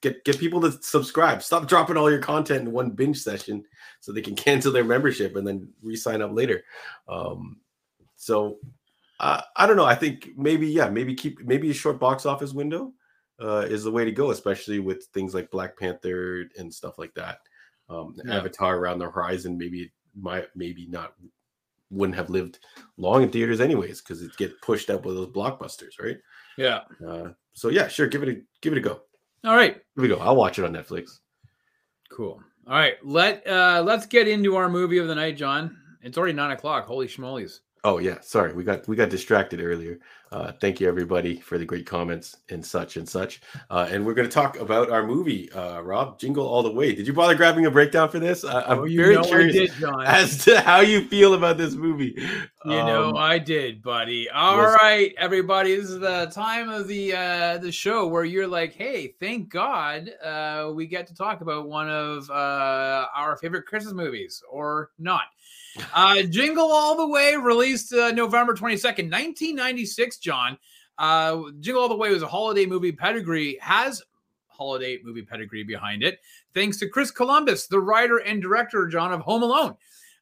get get people to subscribe. Stop dropping all your content in one binge session so they can cancel their membership and then re-sign up later. Um, so uh, I don't know. I think maybe yeah, maybe keep maybe a short box office window uh, is the way to go, especially with things like Black Panther and stuff like that. Um, yeah. Avatar around the horizon maybe might maybe not wouldn't have lived long in theaters anyways because it get pushed up with those blockbusters, right? Yeah. Uh, so yeah, sure. Give it a give it a go. All right. Here we go. I'll watch it on Netflix. Cool. All right. Let uh let's get into our movie of the night, John. It's already nine o'clock. Holy schmolies. Oh yeah, sorry, we got we got distracted earlier. Uh, thank you everybody for the great comments and such and such. Uh, and we're going to talk about our movie, uh, Rob, Jingle All the Way. Did you bother grabbing a breakdown for this? I, am oh, very curious did, as to how you feel about this movie. You um, know, I did, buddy. All was, right, everybody, this is the time of the uh, the show where you're like, hey, thank God uh, we get to talk about one of uh, our favorite Christmas movies, or not. Uh, Jingle All the Way released uh, November 22nd, 1996, John. Uh, Jingle All the Way was a holiday movie pedigree, has holiday movie pedigree behind it, thanks to Chris Columbus, the writer and director, John, of Home Alone.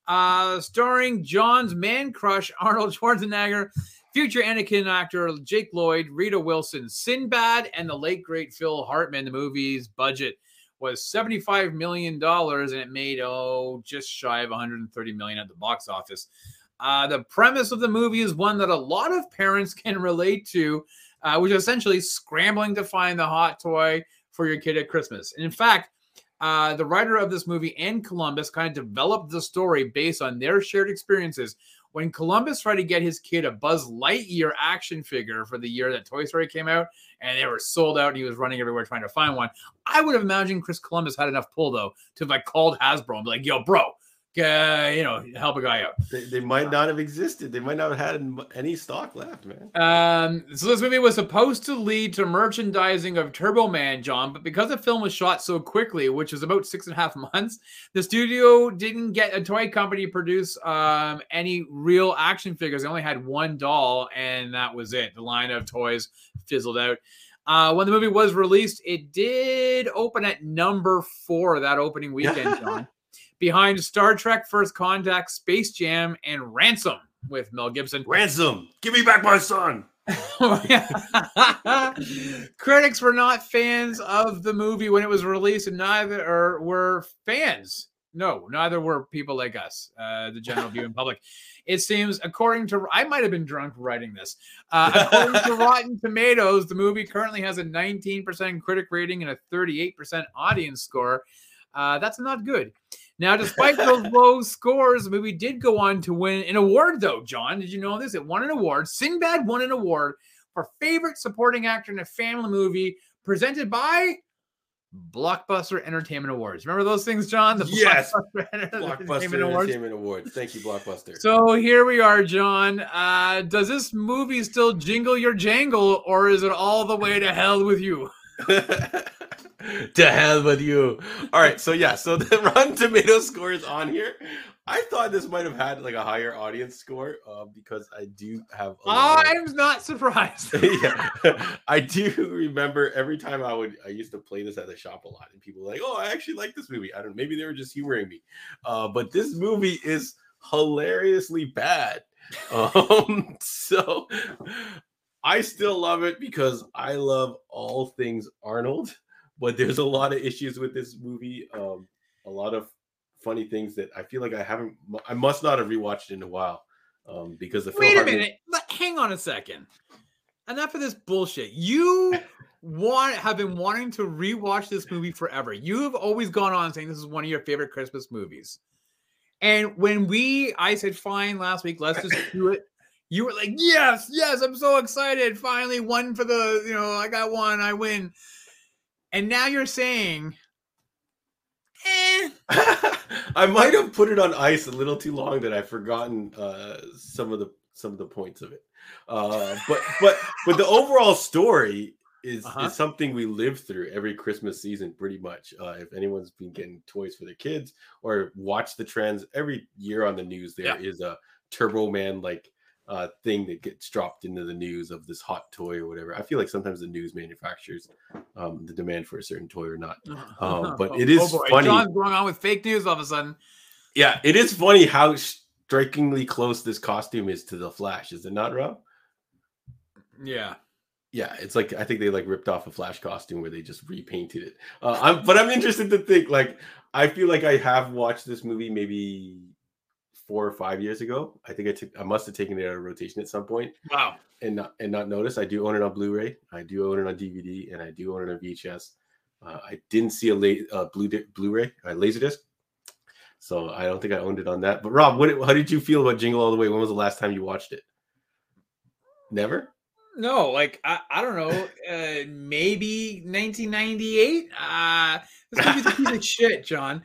Uh, starring John's man crush, Arnold Schwarzenegger, future Anakin actor Jake Lloyd, Rita Wilson, Sinbad, and the late great Phil Hartman. The movie's budget was $75 million and it made, oh, just shy of 130 million at the box office. Uh, the premise of the movie is one that a lot of parents can relate to, uh, which is essentially scrambling to find the hot toy for your kid at Christmas. And in fact, uh, the writer of this movie and Columbus kind of developed the story based on their shared experiences when Columbus tried to get his kid a Buzz Lightyear action figure for the year that Toy Story came out, and they were sold out, and he was running everywhere trying to find one. I would have imagined Chris Columbus had enough pull though to have like called Hasbro and be like, "Yo, bro, uh, you know, help a guy out. They, they, might not have existed. They might not have had any stock left, man. Um, so this movie was supposed to lead to merchandising of Turbo Man, John, but because the film was shot so quickly, which was about six and a half months, the studio didn't get a toy company to produce um, any real action figures. They only had one doll, and that was it. The line of toys fizzled out. Uh, when the movie was released, it did open at number four that opening weekend, John behind Star Trek First Contact, Space Jam, and Ransom with Mel Gibson. Ransom, give me back my son. Critics were not fans of the movie when it was released, and neither were fans No, neither were people like us, uh, the general viewing public. It seems, according to, I might have been drunk writing this. Uh, according to Rotten Tomatoes, the movie currently has a 19% critic rating and a 38% audience score. Uh, that's not good. Now, despite those low scores, the movie did go on to win an award, though. John, did you know this? It won an award. Sinbad won an award for favorite supporting actor in a family movie presented by Blockbuster Entertainment Awards. Remember those things, John? The yes. Blockbuster, Entertainment, Awards. Entertainment Awards. Thank you, Blockbuster. So here we are, John. Uh, does this movie still jingle your jangle, or is it all the way to hell with you? to hell with you. All right, so yeah, so the Rotten Tomato score is on here. I thought this might have had like a higher audience score uh, because I do have. I'm not surprised. yeah, I do remember every time I would. I used to play this at the shop a lot, and people were like, "Oh, I actually like this movie." I don't. Maybe they were just humoring me, uh, but this movie is hilariously bad. Um, so I still love it because I love all things Arnold, but there's a lot of issues with this movie. Um, a lot of funny things that I feel like I haven't. I must not have rewatched in a while um, because the wait a minute. But hang on a second. Enough of this bullshit. You want have been wanting to rewatch this movie forever. You have always gone on saying this is one of your favorite Christmas movies. And when we, I said, fine last week, let's just do it. You were like, yes, yes, I'm so excited. Finally, one for the, you know, I got one, I win. And now you're saying Eh. I might have put it on ice a little too long that I've forgotten uh, some of the some of the points of it. Uh, but but but the overall story is uh-huh. is something we live through every Christmas season, pretty much. Uh, if anyone's been getting toys for their kids or watch the trends every year on the news, there yeah. is a Turbo Man like uh, thing that gets dropped into the news of this hot toy or whatever. I feel like sometimes the news manufactures um, the demand for a certain toy or not. Um, but it is oh funny. John's going on with fake news all of a sudden. Yeah, it is funny how strikingly close this costume is to the Flash. Is it not, Rob? Yeah. Yeah, it's like I think they like ripped off a Flash costume where they just repainted it. Uh, I'm, but I'm interested to think like I feel like I have watched this movie maybe four or five years ago. I think I took I must have taken it out of rotation at some point. Wow. And not and not notice. I do own it on Blu-ray. I do own it on DVD, and I do own it on VHS. Uh, I didn't see a late uh, Blu Blu-ray, uh, Laserdisc. So I don't think I owned it on that. But Rob, what how did you feel about Jingle All the Way? When was the last time you watched it? Never. No, like I, I don't know, uh, maybe 1998. Uh, this movie's a piece of shit, John.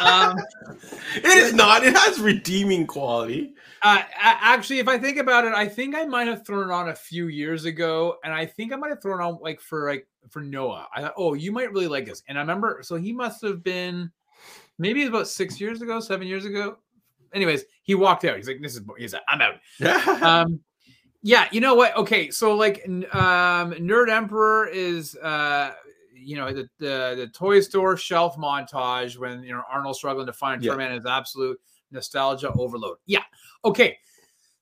Um, it is not. It has redeeming quality. Uh, actually, if I think about it, I think I might have thrown it on a few years ago, and I think I might have thrown on like for like for Noah. I thought, oh, you might really like this, and I remember. So he must have been maybe about six years ago, seven years ago. Anyways, he walked out. He's like, "This is," he's like, "I'm out." um, yeah, you know what? Okay, so like um Nerd Emperor is uh you know the, the the toy store shelf montage when you know Arnold's struggling to find yeah. is absolute nostalgia overload. Yeah. Okay.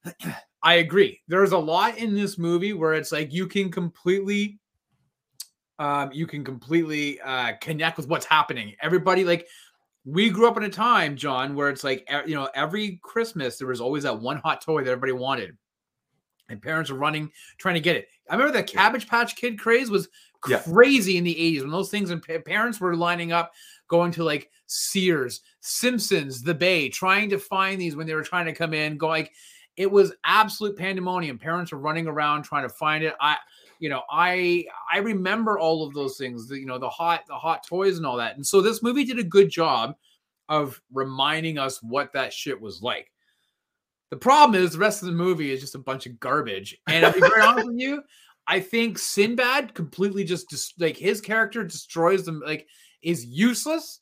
I agree. There's a lot in this movie where it's like you can completely um you can completely uh connect with what's happening. Everybody like we grew up in a time, John, where it's like you know every Christmas there was always that one hot toy that everybody wanted and parents are running trying to get it. I remember the Cabbage Patch Kid craze was crazy yeah. in the 80s when those things and parents were lining up going to like Sears, Simpsons, The Bay, trying to find these when they were trying to come in, go like it was absolute pandemonium. Parents were running around trying to find it. I you know, I I remember all of those things, the, you know, the hot the hot toys and all that. And so this movie did a good job of reminding us what that shit was like. The problem is the rest of the movie is just a bunch of garbage. And I'll be very honest with you, I think Sinbad completely just dis- like his character destroys them, like is useless.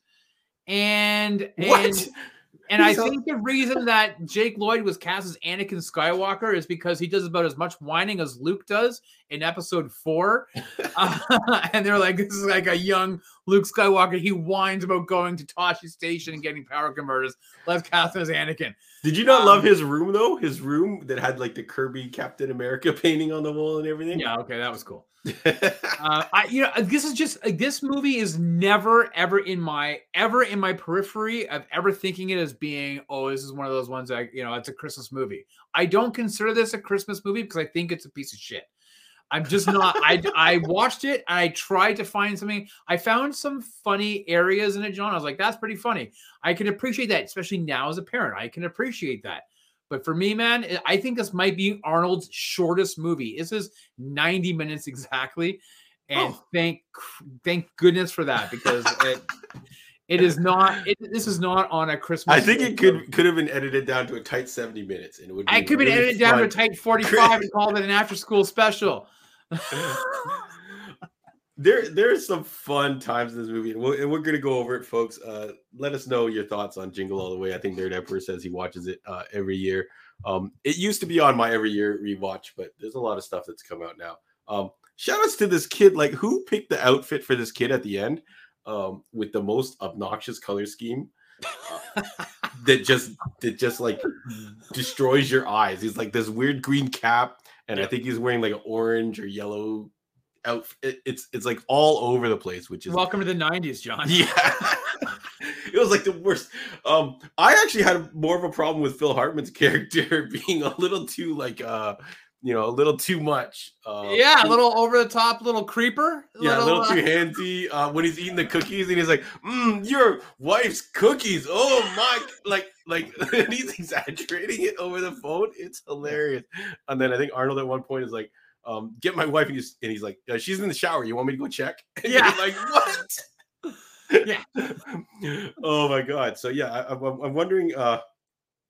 And what? And I think the reason that Jake Lloyd was cast as Anakin Skywalker is because he does about as much whining as Luke does in episode four. uh, and they're like, this is like a young Luke Skywalker. He whines about going to Tosche Station and getting power converters. Let's cast him as Anakin. Did you not um, love his room though? His room that had like the Kirby Captain America painting on the wall and everything. Yeah, okay, that was cool. uh, I, you know, this is just like, this movie is never ever in my ever in my periphery of ever thinking it as being oh this is one of those ones that you know it's a Christmas movie. I don't consider this a Christmas movie because I think it's a piece of shit. I'm just not. I I watched it. I tried to find something. I found some funny areas in it, John. I was like, that's pretty funny. I can appreciate that, especially now as a parent. I can appreciate that. But for me, man, I think this might be Arnold's shortest movie. This is 90 minutes exactly. And oh. thank thank goodness for that because it it is not it, this is not on a Christmas. I think it could could have been edited down to a tight 70 minutes and it would I could really have been edited fun. down to a tight 45 and called it an after school special. there there's some fun times in this movie, and, we and we're gonna go over it, folks. Uh, let us know your thoughts on Jingle All the Way. I think Nerd Emperor says he watches it uh, every year. Um, it used to be on my every year rewatch, but there's a lot of stuff that's come out now. Um, shout outs to this kid. Like, who picked the outfit for this kid at the end um, with the most obnoxious color scheme? Uh, that just that just like destroys your eyes. He's like this weird green cap, and I think he's wearing like an orange or yellow outfit. It's it's like all over the place, which is welcome to the '90s, John. Yeah, it was like the worst. Um, I actually had more of a problem with Phil Hartman's character being a little too like uh you know, a little too much. Uh, yeah, a little over the top, little creeper. A yeah, little, a little uh... too handsy. Uh, when he's eating the cookies and he's like, mm, "Your wife's cookies." Oh my! Like, like he's exaggerating it over the phone. It's hilarious. And then I think Arnold at one point is like, um, get my wife and he's, and he's like, uh, she's in the shower. You want me to go check? And yeah. like, what? yeah. oh my God. So yeah, I, am wondering, uh,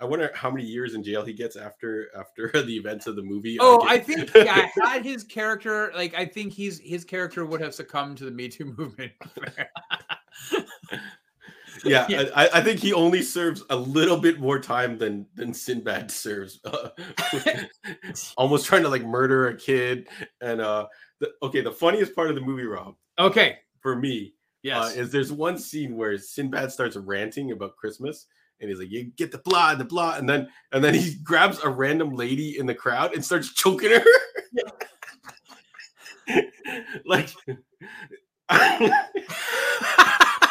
I wonder how many years in jail he gets after after the events of the movie. Oh, I, I think yeah, had his character like I think he's his character would have succumbed to the Me Too movement yeah, yeah. I, I, think he only serves a little bit more time than than Sinbad serves. Uh, almost trying to like murder a kid. And uh, the, okay, the funniest part of the movie, Rob. Okay, for me, uh, yes, uh, is there's one scene where Sinbad starts ranting about Christmas. And he's like, "You get the blah, the blah," and then and then he grabs a random lady in the crowd and starts choking her. like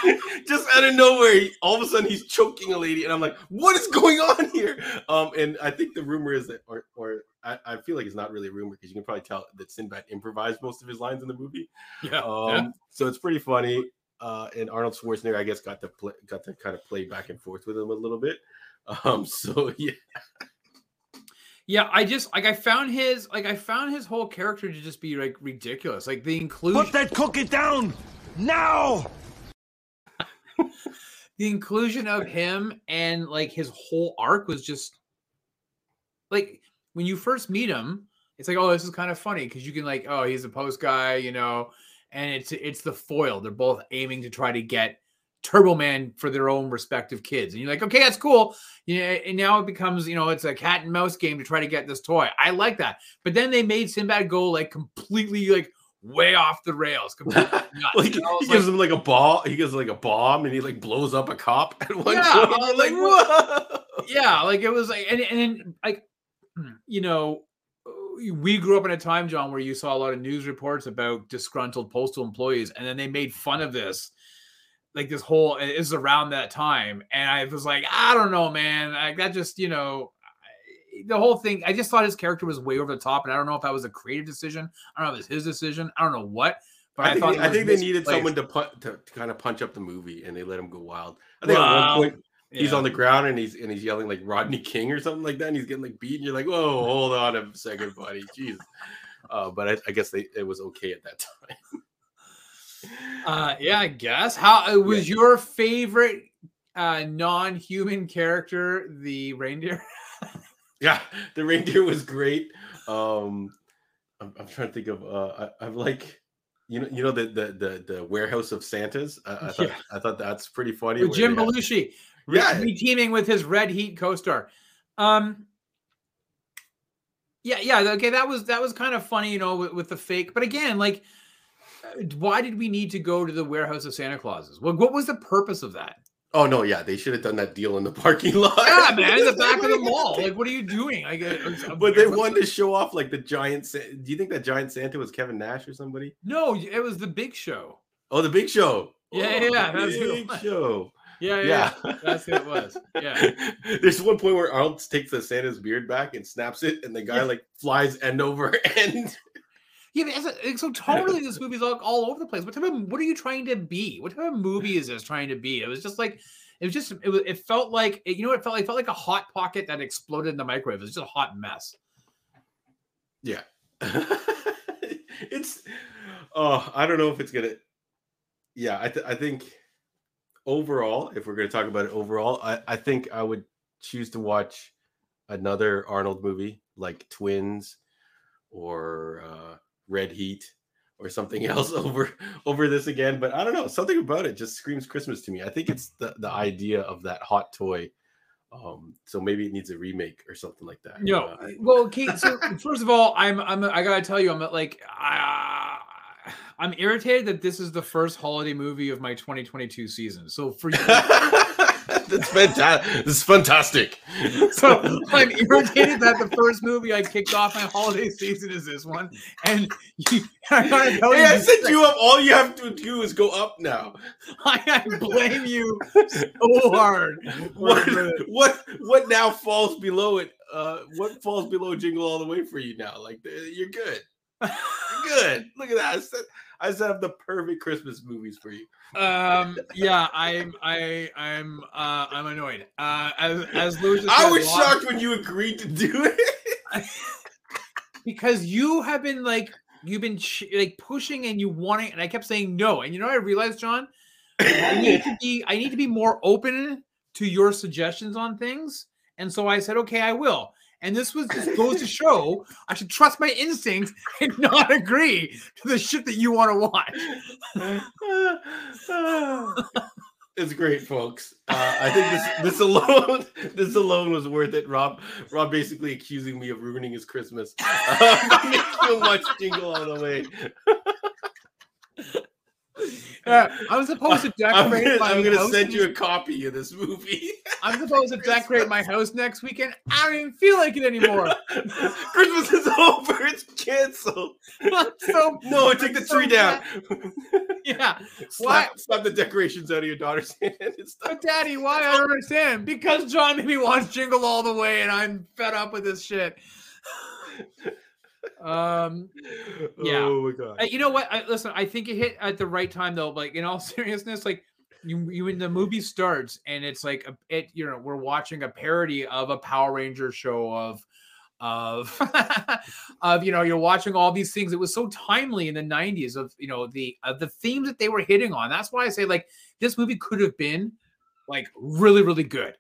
just out of nowhere, he, all of a sudden he's choking a lady, and I'm like, "What is going on here?" Um, and I think the rumor is that, or, or I, I feel like it's not really a rumor because you can probably tell that Sinbad improvised most of his lines in the movie. Yeah. Um, yeah. so it's pretty funny. Uh, and Arnold Schwarzenegger, I guess, got to play, got to kind of play back and forth with him a little bit. Um, so yeah. Yeah, I just like I found his like I found his whole character to just be like ridiculous. Like the inclusion. Put that cookie down now the inclusion of him and like his whole arc was just like when you first meet him, it's like, oh, this is kind of funny because you can like, oh, he's a post guy, you know, and it's it's the foil. They're both aiming to try to get Turbo Man for their own respective kids, and you're like, okay, that's cool. Know, and now it becomes, you know, it's a cat and mouse game to try to get this toy. I like that, but then they made Sinbad go like completely like way off the rails. like, he like, gives him like a ball. He gives like a bomb, and he like blows up a cop at one yeah, point. like, Whoa! yeah, like it was like, and and like, you know, we grew up in a time, John, where you saw a lot of news reports about disgruntled postal employees, and then they made fun of this. Like this whole is around that time, and I was like, I don't know, man. Like that just, you know, the whole thing, I just thought his character was way over the top, and I don't know if that was a creative decision. I don't know if it's his decision. I don't know what. But I, I think, they, I think they needed someone to, put, to, to kind of punch up the movie, and they let him go wild. I think at one point he's yeah. on the ground and he's and he's yelling like Rodney King or something like that, and he's getting like beat, and you're like, whoa, hold on a second, buddy, jeez. Uh, but I, I, guess they, it was okay at that time. uh, yeah, I guess. How uh, was yeah. your favorite uh, non-human character the reindeer? Yeah, the reindeer was great. Um, I'm, I'm trying to think of. Uh, I, am like, you know, you know the the the, the warehouse of Santas. I, I thought yeah. I thought that's pretty funny. With Jim Belushi, yeah, teaming with his Red Heat co-star. Um, yeah, yeah, okay, that was that was kind of funny, you know, with, with the fake. But again, like, uh, why did we need to go to the warehouse of Santa Clauses? What what was the purpose of that? Oh no, yeah, they should have done that deal in the parking lot. Yeah, man, in the back of the mall. Like, what are you doing? Like, uh, but they wanted to show off like the giant. Sa- Do you think that giant Santa was Kevin Nash or somebody? No, it was the Big Show. Oh, the Big Show. Yeah, oh, yeah, that's Big. Show. Yeah, yeah, that's who it was. Yeah. There's one point where Arnold takes the Santa's beard back and snaps it, and the guy Yeah. like flies end over end. Yeah, a- so totally this movie's all, all over the place. What type of what are you trying to be? What type of movie is this trying to be? It was just like it was just it was it felt like you know what it felt like it felt like a hot pocket that exploded in the microwave. It was just a hot mess. Yeah. it's oh, I don't know if it's gonna yeah, I th- I think overall, if we're gonna talk about it overall, I, I think I would choose to watch another Arnold movie like Twins or uh Red Heat or something else over over this again. But I don't know, something about it just screams Christmas to me. I think it's the, the idea of that hot toy. Um, so maybe it needs a remake or something like that. No, Uh, well, Kate. So first of all, I'm I'm I gotta tell you, I'm like I, I'm irritated that this is the first holiday movie of my 2022 season. So for you, That's fantastic. This is fantastic. so I'm irritated that the first movie I kicked off my holiday season is this one, and you, I gotta tell Hey, you, I set you up. All you have to do is go up now. I, I blame you so hard. What what what now falls below it? Uh, what falls below Jingle All the Way for you now? Like you're good. You're good. Look at that. I set up the perfect Christmas movies for you. um, yeah, I'm I I'm uh I'm annoyed. Uh, as as Louis just I was lots- shocked when you agreed to do it. because you have been like you've been like pushing and you want it, and i kept saying no and you know what i realized john i need to be i need to be more open to your suggestions on things and so i said okay i will and this was just goes to show i should trust my instincts and not agree to the shit that you want to watch it's great, folks. Uh, I think this this alone this alone was worth it. Rob Rob basically accusing me of ruining his Christmas. Uh, making him watch Jingle All the Way. I'm supposed to I'm decorate gonna, my I'm gonna house send you a copy of this movie. i'm supposed to decorate my house next weekend i don't even feel like it anymore Christmas is over. It's canceled. so No, take the so tree down. yeah slap, slap the decorations out of your daughter's hand. and stuff. But daddy, why I don't understand? Because John me watch Jingle All the Way, and I'm fed up with this shit. Um, Yeah. Oh my god. uh, you know what? I, listen, I think it hit at the right time though. Like in all seriousness, like you, you when the movie starts and it's like a, it, you know, we're watching a parody of a Power Ranger show of of of you know you're watching all these things it was so timely in the 90s of you know the the themes that they were hitting on that's why i say like this movie could have been like really really good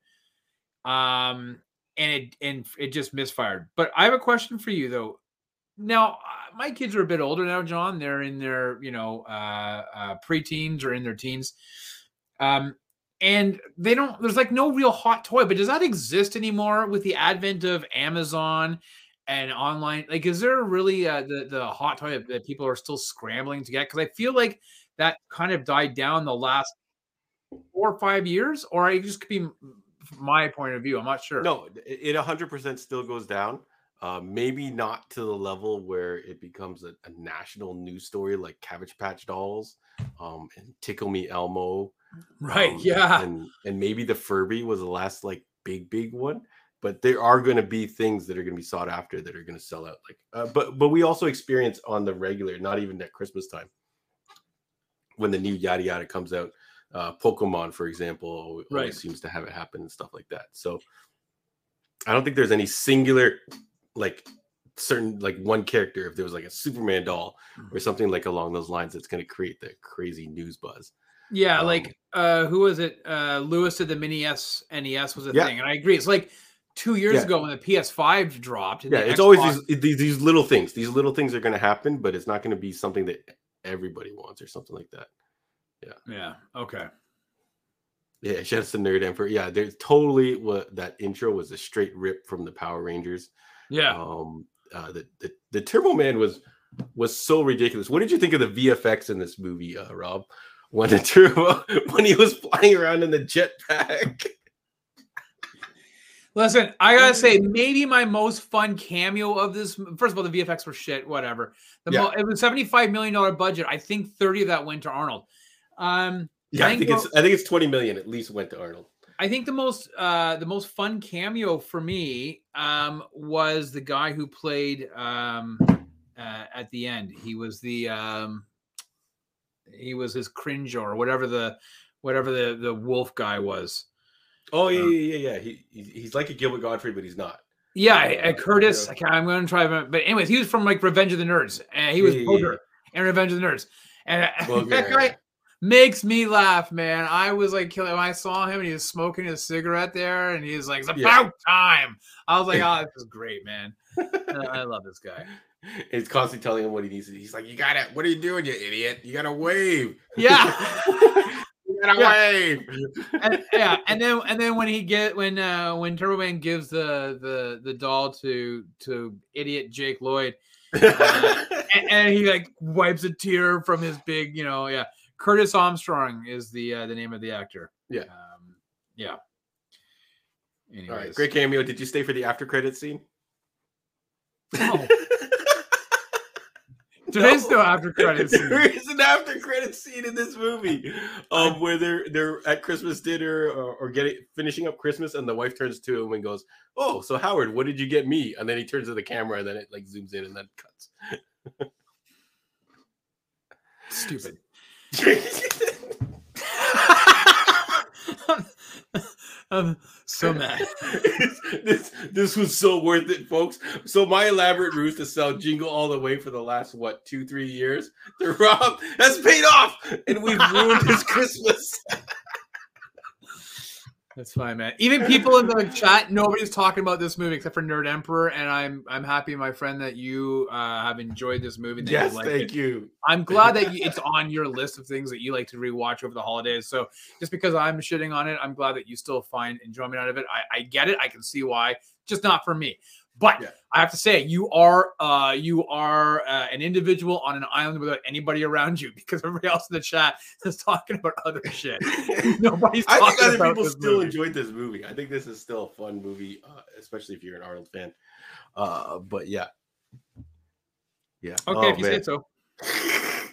um and it and it just misfired but i have a question for you though now uh, my kids are a bit older now john. They're in their you know uh, uh preteens or in their teens. Um and they don't there's like no real hot toy but does that exist anymore with the advent of amazon and online? Like is there really uh, the the hot toy that, that people are still scrambling to get? Because i feel like that kind of died down the last four or five years or it just could be my point of view i'm not sure. No, it 100% still goes down. Uh, maybe not to the level where it becomes a, a national news story like Cabbage Patch Dolls um, and Tickle Me Elmo. right um, yeah And, and maybe the Furby was the last like big, big one. But there are going to be things that are going to be sought after that are going to sell out. Like, uh, but but we also experience on the regular, not even at Christmas time, when the new yada yada comes out. Uh, Pokemon, for example, always Right. seems to have it happen and stuff like that. So I don't think there's any singular, like certain like one character. If there was like a Superman doll Mm-hmm. or something like along those lines, that's going to create the crazy news buzz. Yeah, Um, like uh who was it? Uh Lewis said the mini S NES was a Yeah. thing. And I agree. It's like two years Yeah. ago when the PS5 dropped. and Yeah, it's always Xbox- these, these these little things. These little things are going to happen, but it's not going to be something that everybody wants or something like that. Yeah yeah. Okay. Yeah, shouts to Nerd Emperor. Yeah, there's totally what that intro was a straight rip from the Power Rangers. Yeah. Um, uh, the, the the Turbo Man was was so ridiculous. What did you think of the VFX in this movie, uh, Rob? when the turbo when he was flying around in the jetpack. Listen, I gotta say, maybe my most fun cameo of this. First of all, the VFX were shit. Whatever. The Yeah. mo- it was seventy five million dollar budget. I think thirty of that went to Arnold. Um, Yeah, I I think think it's I think it's 20 million at least went to Arnold. I think the most uh the most fun cameo for me um was the guy who played um uh, at the end. He was the um he was his cringe or whatever the whatever the the wolf guy was. Oh yeah, Um, yeah, yeah, yeah. He, he's like a Gilbert Gottfried, but he's not. Yeah, Uh, Curtis. yeah. I can't, I'm going to try, but but anyways, he was from like Revenge of the Nerds, and he was Yeah, yeah, Booger in Revenge of the Nerds, and uh, Booger. that guy makes me laugh, man. I was like, killing when I saw him, and he was smoking his cigarette there, and he's like, "It's about Yeah. time." I was like, "Oh, this is great, man." Uh, I love this guy. He's constantly telling him what he needs to. He's like, "You gotta. What are you doing, you idiot? You gotta wave. Yeah. you gotta Yeah. wave." and, yeah, and then and then when he get when uh when Turbo Man gives the the the doll to to idiot Jake Lloyd, and, and he like wipes a tear from his big, you know, yeah. Curtis Armstrong is the uh, the name of the actor. Yeah. Um, yeah. Anyways. All right, great cameo. Did you stay for the after credit scene? No. There is no after credits. There is an after credit scene in this movie, um, where they're they're at Christmas dinner or, or getting finishing up Christmas, and the wife turns to him and goes, "Oh, so Howard, what did you get me?" And then he turns to the camera, and then it like zooms in and then cuts. Stupid. I'm so mad. this this was so worth it, folks. So my elaborate ruse to sell Jingle all the way for the last what two three years to Rob has paid off, and we've ruined his Christmas. That's fine, man. Even people in the chat, nobody's talking about this movie except for Nerd Emperor, and I'm I'm happy, my friend, that you uh, have enjoyed this movie. That yes, you like thank it. you. I'm glad that you, it's on your list of things that you like to rewatch over the holidays. So just because I'm shitting on it, I'm glad that you still find enjoyment out of it. I, I get it. I can see why. Just not for me. But Yeah. I have to say, you are uh, you are uh, an individual on an island without anybody around you because everybody else in the chat is talking about other shit. Nobody's I think other people still movie. enjoyed this movie. I think this is still a fun movie, uh, especially if you're an Arnold fan. Uh, but yeah, yeah. Okay, Oh, if you man. say so.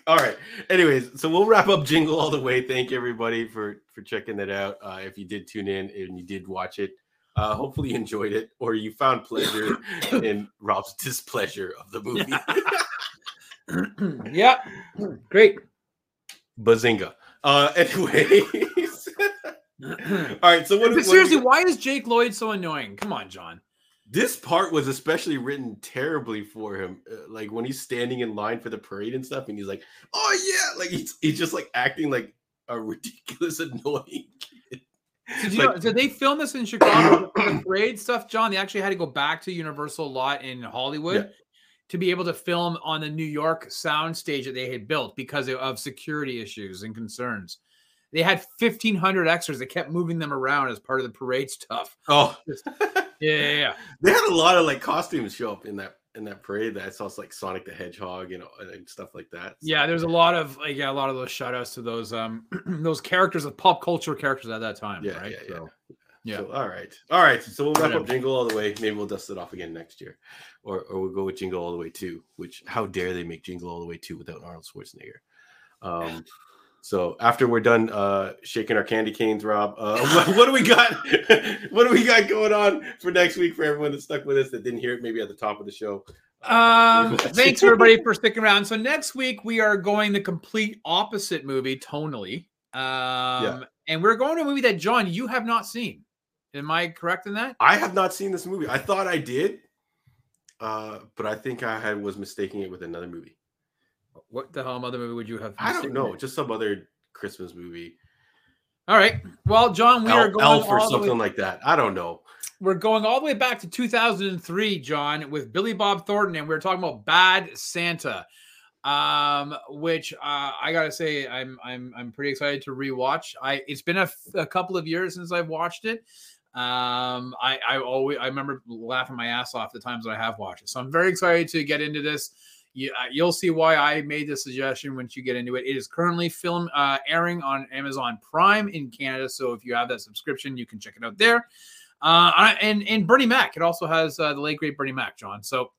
All right. Anyways, so we'll wrap up Jingle all the way. Thank everybody for for checking that out. Uh, if you did tune in and you did watch it, uh, hopefully you enjoyed it or you found pleasure in Rob's displeasure of the movie. yeah, great. Bazinga. Uh, anyways. all right. So what? Seriously, why is Jake Lloyd so annoying? Come on, John. this part was especially written terribly for him. Uh, like when he's standing in line for the parade and stuff, and he's like, "Oh yeah," like he's he's just like acting like a ridiculous, annoying you Like- know, did they film this in Chicago? the parade stuff, John. They actually had to go back to Universal lot in Hollywood Yeah. to be able to film on the New York sound stage that they had built because of, security issues and concerns. They had 1,500 extras that kept moving them around as part of the parade stuff. Oh, Yeah, yeah, yeah. they had a lot of like costumes show up in that in that parade. That I saw like Sonic the Hedgehog, you know, and, stuff like that. So- Yeah, there's a lot of like yeah, a lot of those shout outs to those um those characters of pop culture characters at that time, Yeah, right? yeah, yeah. So, yeah. So, all right. All right. So we'll wrap up Jingle all the way. Maybe we'll dust it off again next year. Or or we'll go with Jingle all the way two, which how dare they make Jingle all the way two without Arnold Schwarzenegger. Um so after we're done uh shaking our candy canes, Rob, uh what, what do we got? what do we got going on for next week for everyone that stuck with us that didn't hear it maybe at the top of the show? Um, thanks everybody for sticking around. So next week we are going the complete opposite movie tonally. Um, and we're going to a movie that John you have not seen. Am I correct in that? I have not seen this movie. I thought I did, uh, but I think I had was mistaking it with another movie. What the hell other movie would you have? I don't know, just some other Christmas movie. All right. Well, John, we are Elf, going Elf or something way, like that. I don't know. we're going all the way back to 2003, John, with Billy Bob Thornton, and we are talking about Bad Santa. Um, which uh, I gotta say, I'm I'm I'm pretty excited to rewatch. I it's been a, f- a couple of years since I've watched it. Um, I I always I remember laughing my ass off the times that I have watched it. So I'm very excited to get into this. You, uh, you'll see why I made this suggestion once you get into it. It is currently film uh, airing on Amazon Prime in Canada, so if you have that subscription, you can check it out there. Uh, and and Bernie Mac, it also has uh, the late great Bernie Mac, John. So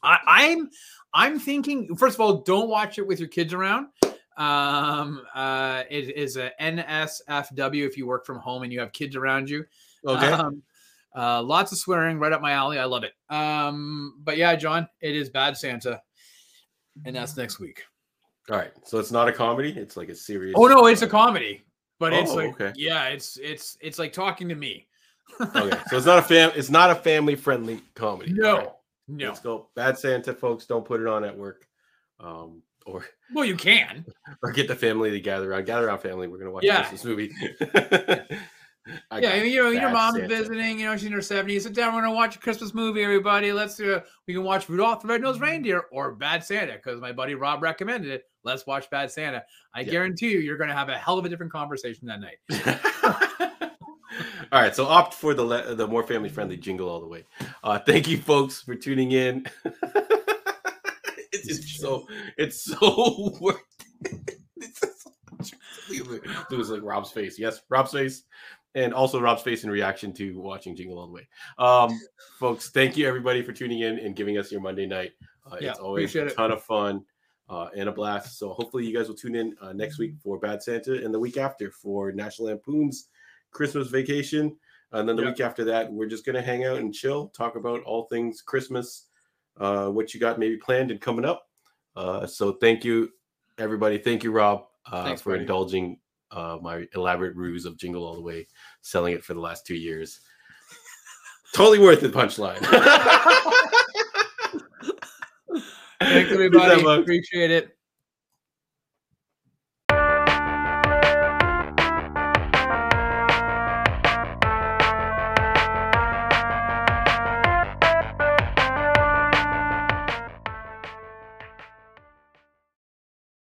I, I'm I'm thinking first of all, don't watch it with your kids around. Um, uh, it is a NSFW if you work from home and you have kids around you. Okay. Um, uh, lots of swearing right up my alley. I love it. Um, but yeah, John, it is Bad Santa, and that's next week. All right. So it's not a comedy. It's like a serious. Oh no, it's a comedy, but it's Oh, like okay. yeah, it's it's it's like talking to me. Okay. So it's not a fam. It's not a family friendly comedy. No, right, no. Let's go. Bad Santa, folks. Don't put it on at work. Um, or Well, you can. or get the family to gather around. Gather around, family. We're gonna watch Yeah. Christmas movie. I yeah, you know, your mom's visiting. You know, she's in her seventies. Sit down. We're gonna watch a Christmas movie, everybody. Let's uh, we can watch Rudolph the Red-Nosed Reindeer or Bad Santa because my buddy Rob recommended it. Let's watch Bad Santa. I Yeah. guarantee you, you're gonna have a hell of a different conversation that night. all right, so opt for the le- the more family friendly jingle all the way. Uh, thank you, folks, for tuning in. it's, it's so it's so worth. It's so- it was like Rob's face. Yes, Rob's face, and also Rob's face in reaction to watching Jingle All the Way. Um, folks, thank you everybody for tuning in and giving us your Monday night. Uh, Yeah, it's always a it. ton of fun uh, and a blast. So hopefully you guys will tune in uh, next week for Bad Santa and the week after for National Lampoon's Christmas Vacation. And then the Yeah. week after that, we're just gonna hang out and chill, talk about all things Christmas, uh, what you got maybe planned and coming up. Uh, so thank you, everybody. Thank you, Rob, uh, Thanks, for buddy. indulging uh, my elaborate ruse of Jingle All the Way, selling it for the last two years. totally worth it, punchline. Thanks, everybody. Appreciate it.